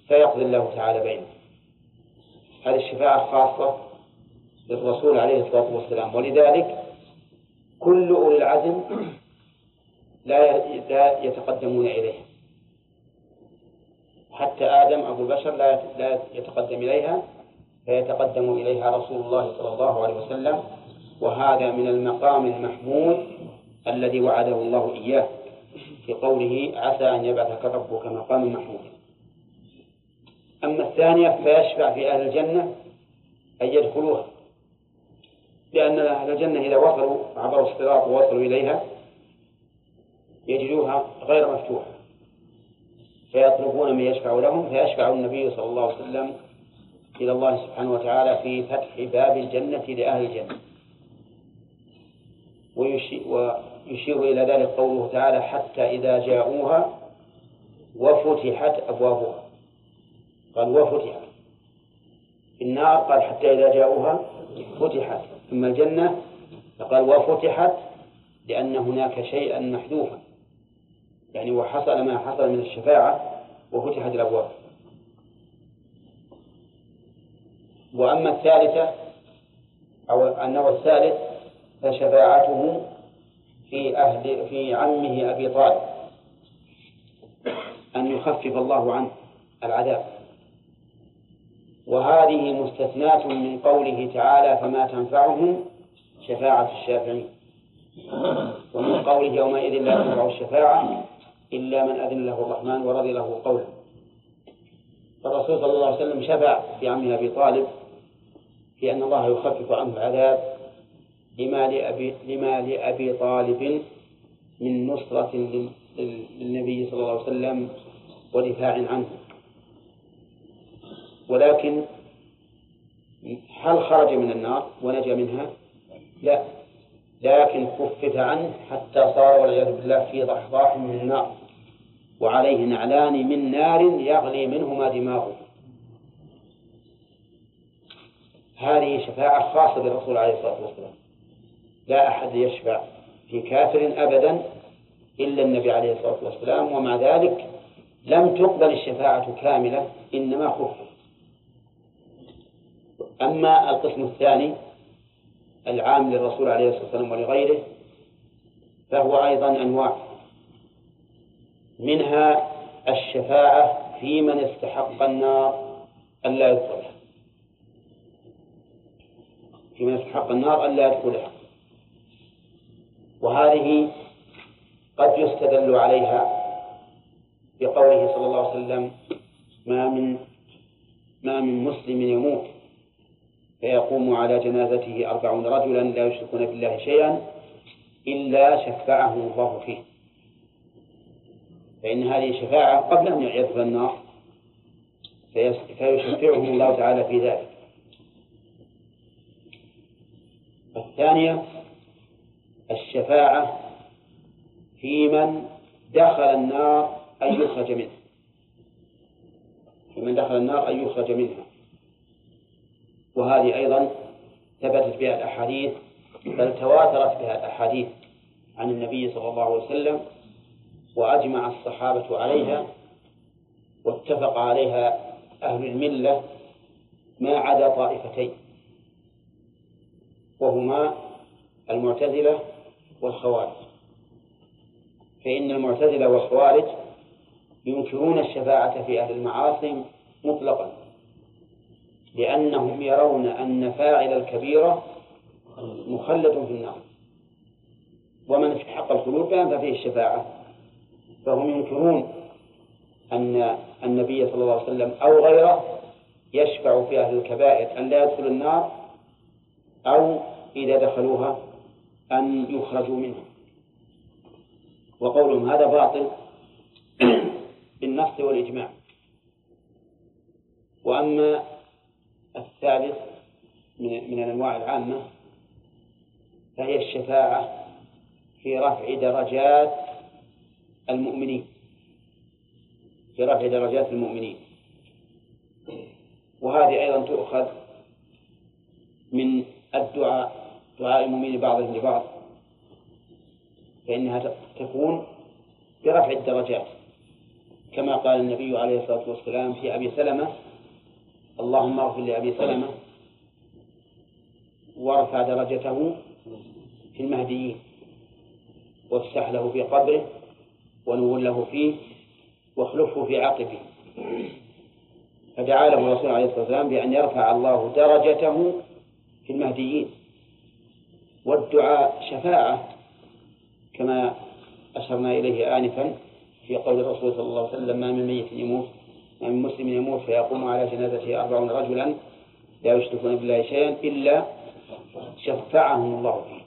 فيقضي الله تعالى بينهم هذه الشفاعة خاصة للرسول عليه الصلاة والسلام. ولذلك كل أولي العزم لا يتقدمون إليها. حتى آدم أبو البشر لا يتقدم إليها فيتقدم إليها رسول الله صلى الله عليه وسلم وهذا من المقام المحمود الذي وعده الله إياه. في قوله عسى أن يبعثك ربك مقاما محمودا. أما الثانية فيشفع في أهل الجنة أن يدخلوها لأن أهل الجنة إذا وصلوا عبروا الصراط ووصلوا إليها يجدوها غير مفتوحة. فيطلبون من يشفع لهم فيشفع النبي صلى الله عليه وسلم إلى الله سبحانه وتعالى في فتح باب الجنة لأهل الجنة. ويشير إلى ذلك قوله تعالى حتى إذا جاءوها وفتحت أبوابها. قال وفتحت. النار قال حتى إذا جاءوها فتحت. ثم الجنة فقال وفتحت لأن هناك شيئا محذوفا. يعني وحصل ما حصل من الشفاعة وفتحت الأبواب. وأما الثالثة أو النوع الثالث فشفاعته في أهل في عمه أبي طالب أن يخفف الله عنه العذاب. وهذه مستثناة من قوله تعالى فما تنفعهم شفاعة الشافعين. ومن قوله يومئذ لا تنفع الشفاعة إلا من أذن له الرحمن ورضي له قوله. فالرسول صلى الله عليه وسلم شفع في عمه أبي طالب في أن الله يخفف عنه العذاب لما لأبي, لما لأبي طالب من نصرة للنبي صلى الله عليه وسلم ودفاع عنه. ولكن هل خرج من النار ونجا منها؟ لا. لكن خفف عنه حتى صار والعياذ بالله في ضحضاح من النار. وعليه نعلان من نار يغلي منهما دماغه. هذه شفاعة خاصة بالرسول عليه الصلاة والسلام. لا أحد يشفع في كافر أبدا إلا النبي عليه الصلاة والسلام ومع ذلك لم تقبل الشفاعة كاملة إنما خفف أما القسم الثاني العام للرسول عليه الصلاة والسلام ولغيره فهو أيضا أنواع. منها الشفاعة في من استحق النار ألا يدخلها. في من يستحق النار ألا يدخلها. وهذه قد يستدل عليها بقوله صلى الله عليه وسلم ما من ما من مسلم يموت فيقوم على جنازته أربعون رجلا لا يشركون بالله شيئا إلا شفعه الله فيه. فإن هذه شفاعة قبل أن يدخل النار فيشفعهم الله تعالى في ذلك. الثانية الشفاعة في من دخل النار أن يخرج منها. في من دخل النار أن يخرج منها. وهذه أيضا ثبتت بها الأحاديث بل تواترت بها الأحاديث عن النبي صلى الله عليه وسلم وأجمع الصحابة عليها واتفق عليها أهل الملة ما عدا طائفتين وهما المعتزلة والخوارج. فإن المعتزلة والخوارج ينكرون الشفاعة في أهل المعاصي مطلقا لأنهم يرون أن فاعل الكبيرة مخلد في النار. ومن استحق الخلود فينفع فيه الشفاعة. فهم ينكرون أن النبي صلى الله عليه وسلم أو غيره يشفع في أهل الكبائر أن لا يدخل النار أو إذا دخلوها أن يخرجوا منها وقولهم هذا باطل *clears throat* بالنص والإجماع. وأما الثالث من من الأنواع العامة فهي الشفاعة في رفع درجات المؤمنين. في رفع درجات المؤمنين. وهذه أيضا تؤخذ من الدعاء. دعاء بعضهم لبعض. فإنها تكون برفع الدرجات كما قال النبي عليه الصلاة والسلام في أبي سلمة اللهم اغفر لأبي سلمة وارفع درجته في المهديين وافسح له في قبره ونور له فيه واخلفه في عقبه. فدعا له الرسول عليه الصلاة والسلام بأن يرفع الله درجته في المهديين. والدعاء شفاعة كما أشرنا إليه آنفا في قول الرسول صلى الله عليه وسلم ما من ميت يموت ما من مسلم يموت فيقوم على جنازته أربعون رجلا لا يشركون بالله شيئا إلا شفعهم الله فيه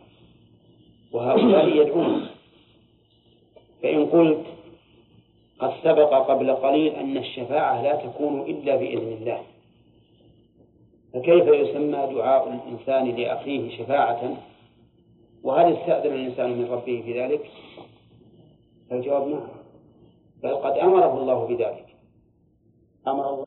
وهؤلاء يدعون. فإن قلت قد سبق قبل قليل أن الشفاعة لا تكون إلا بإذن الله. فكيف يسمى دعاء الإنسان لأخيه شفاعة؟ وهل يستأذن الإنسان من ربه في ذلك؟ الجواب نعم بل قد أمره الله بذلك أمر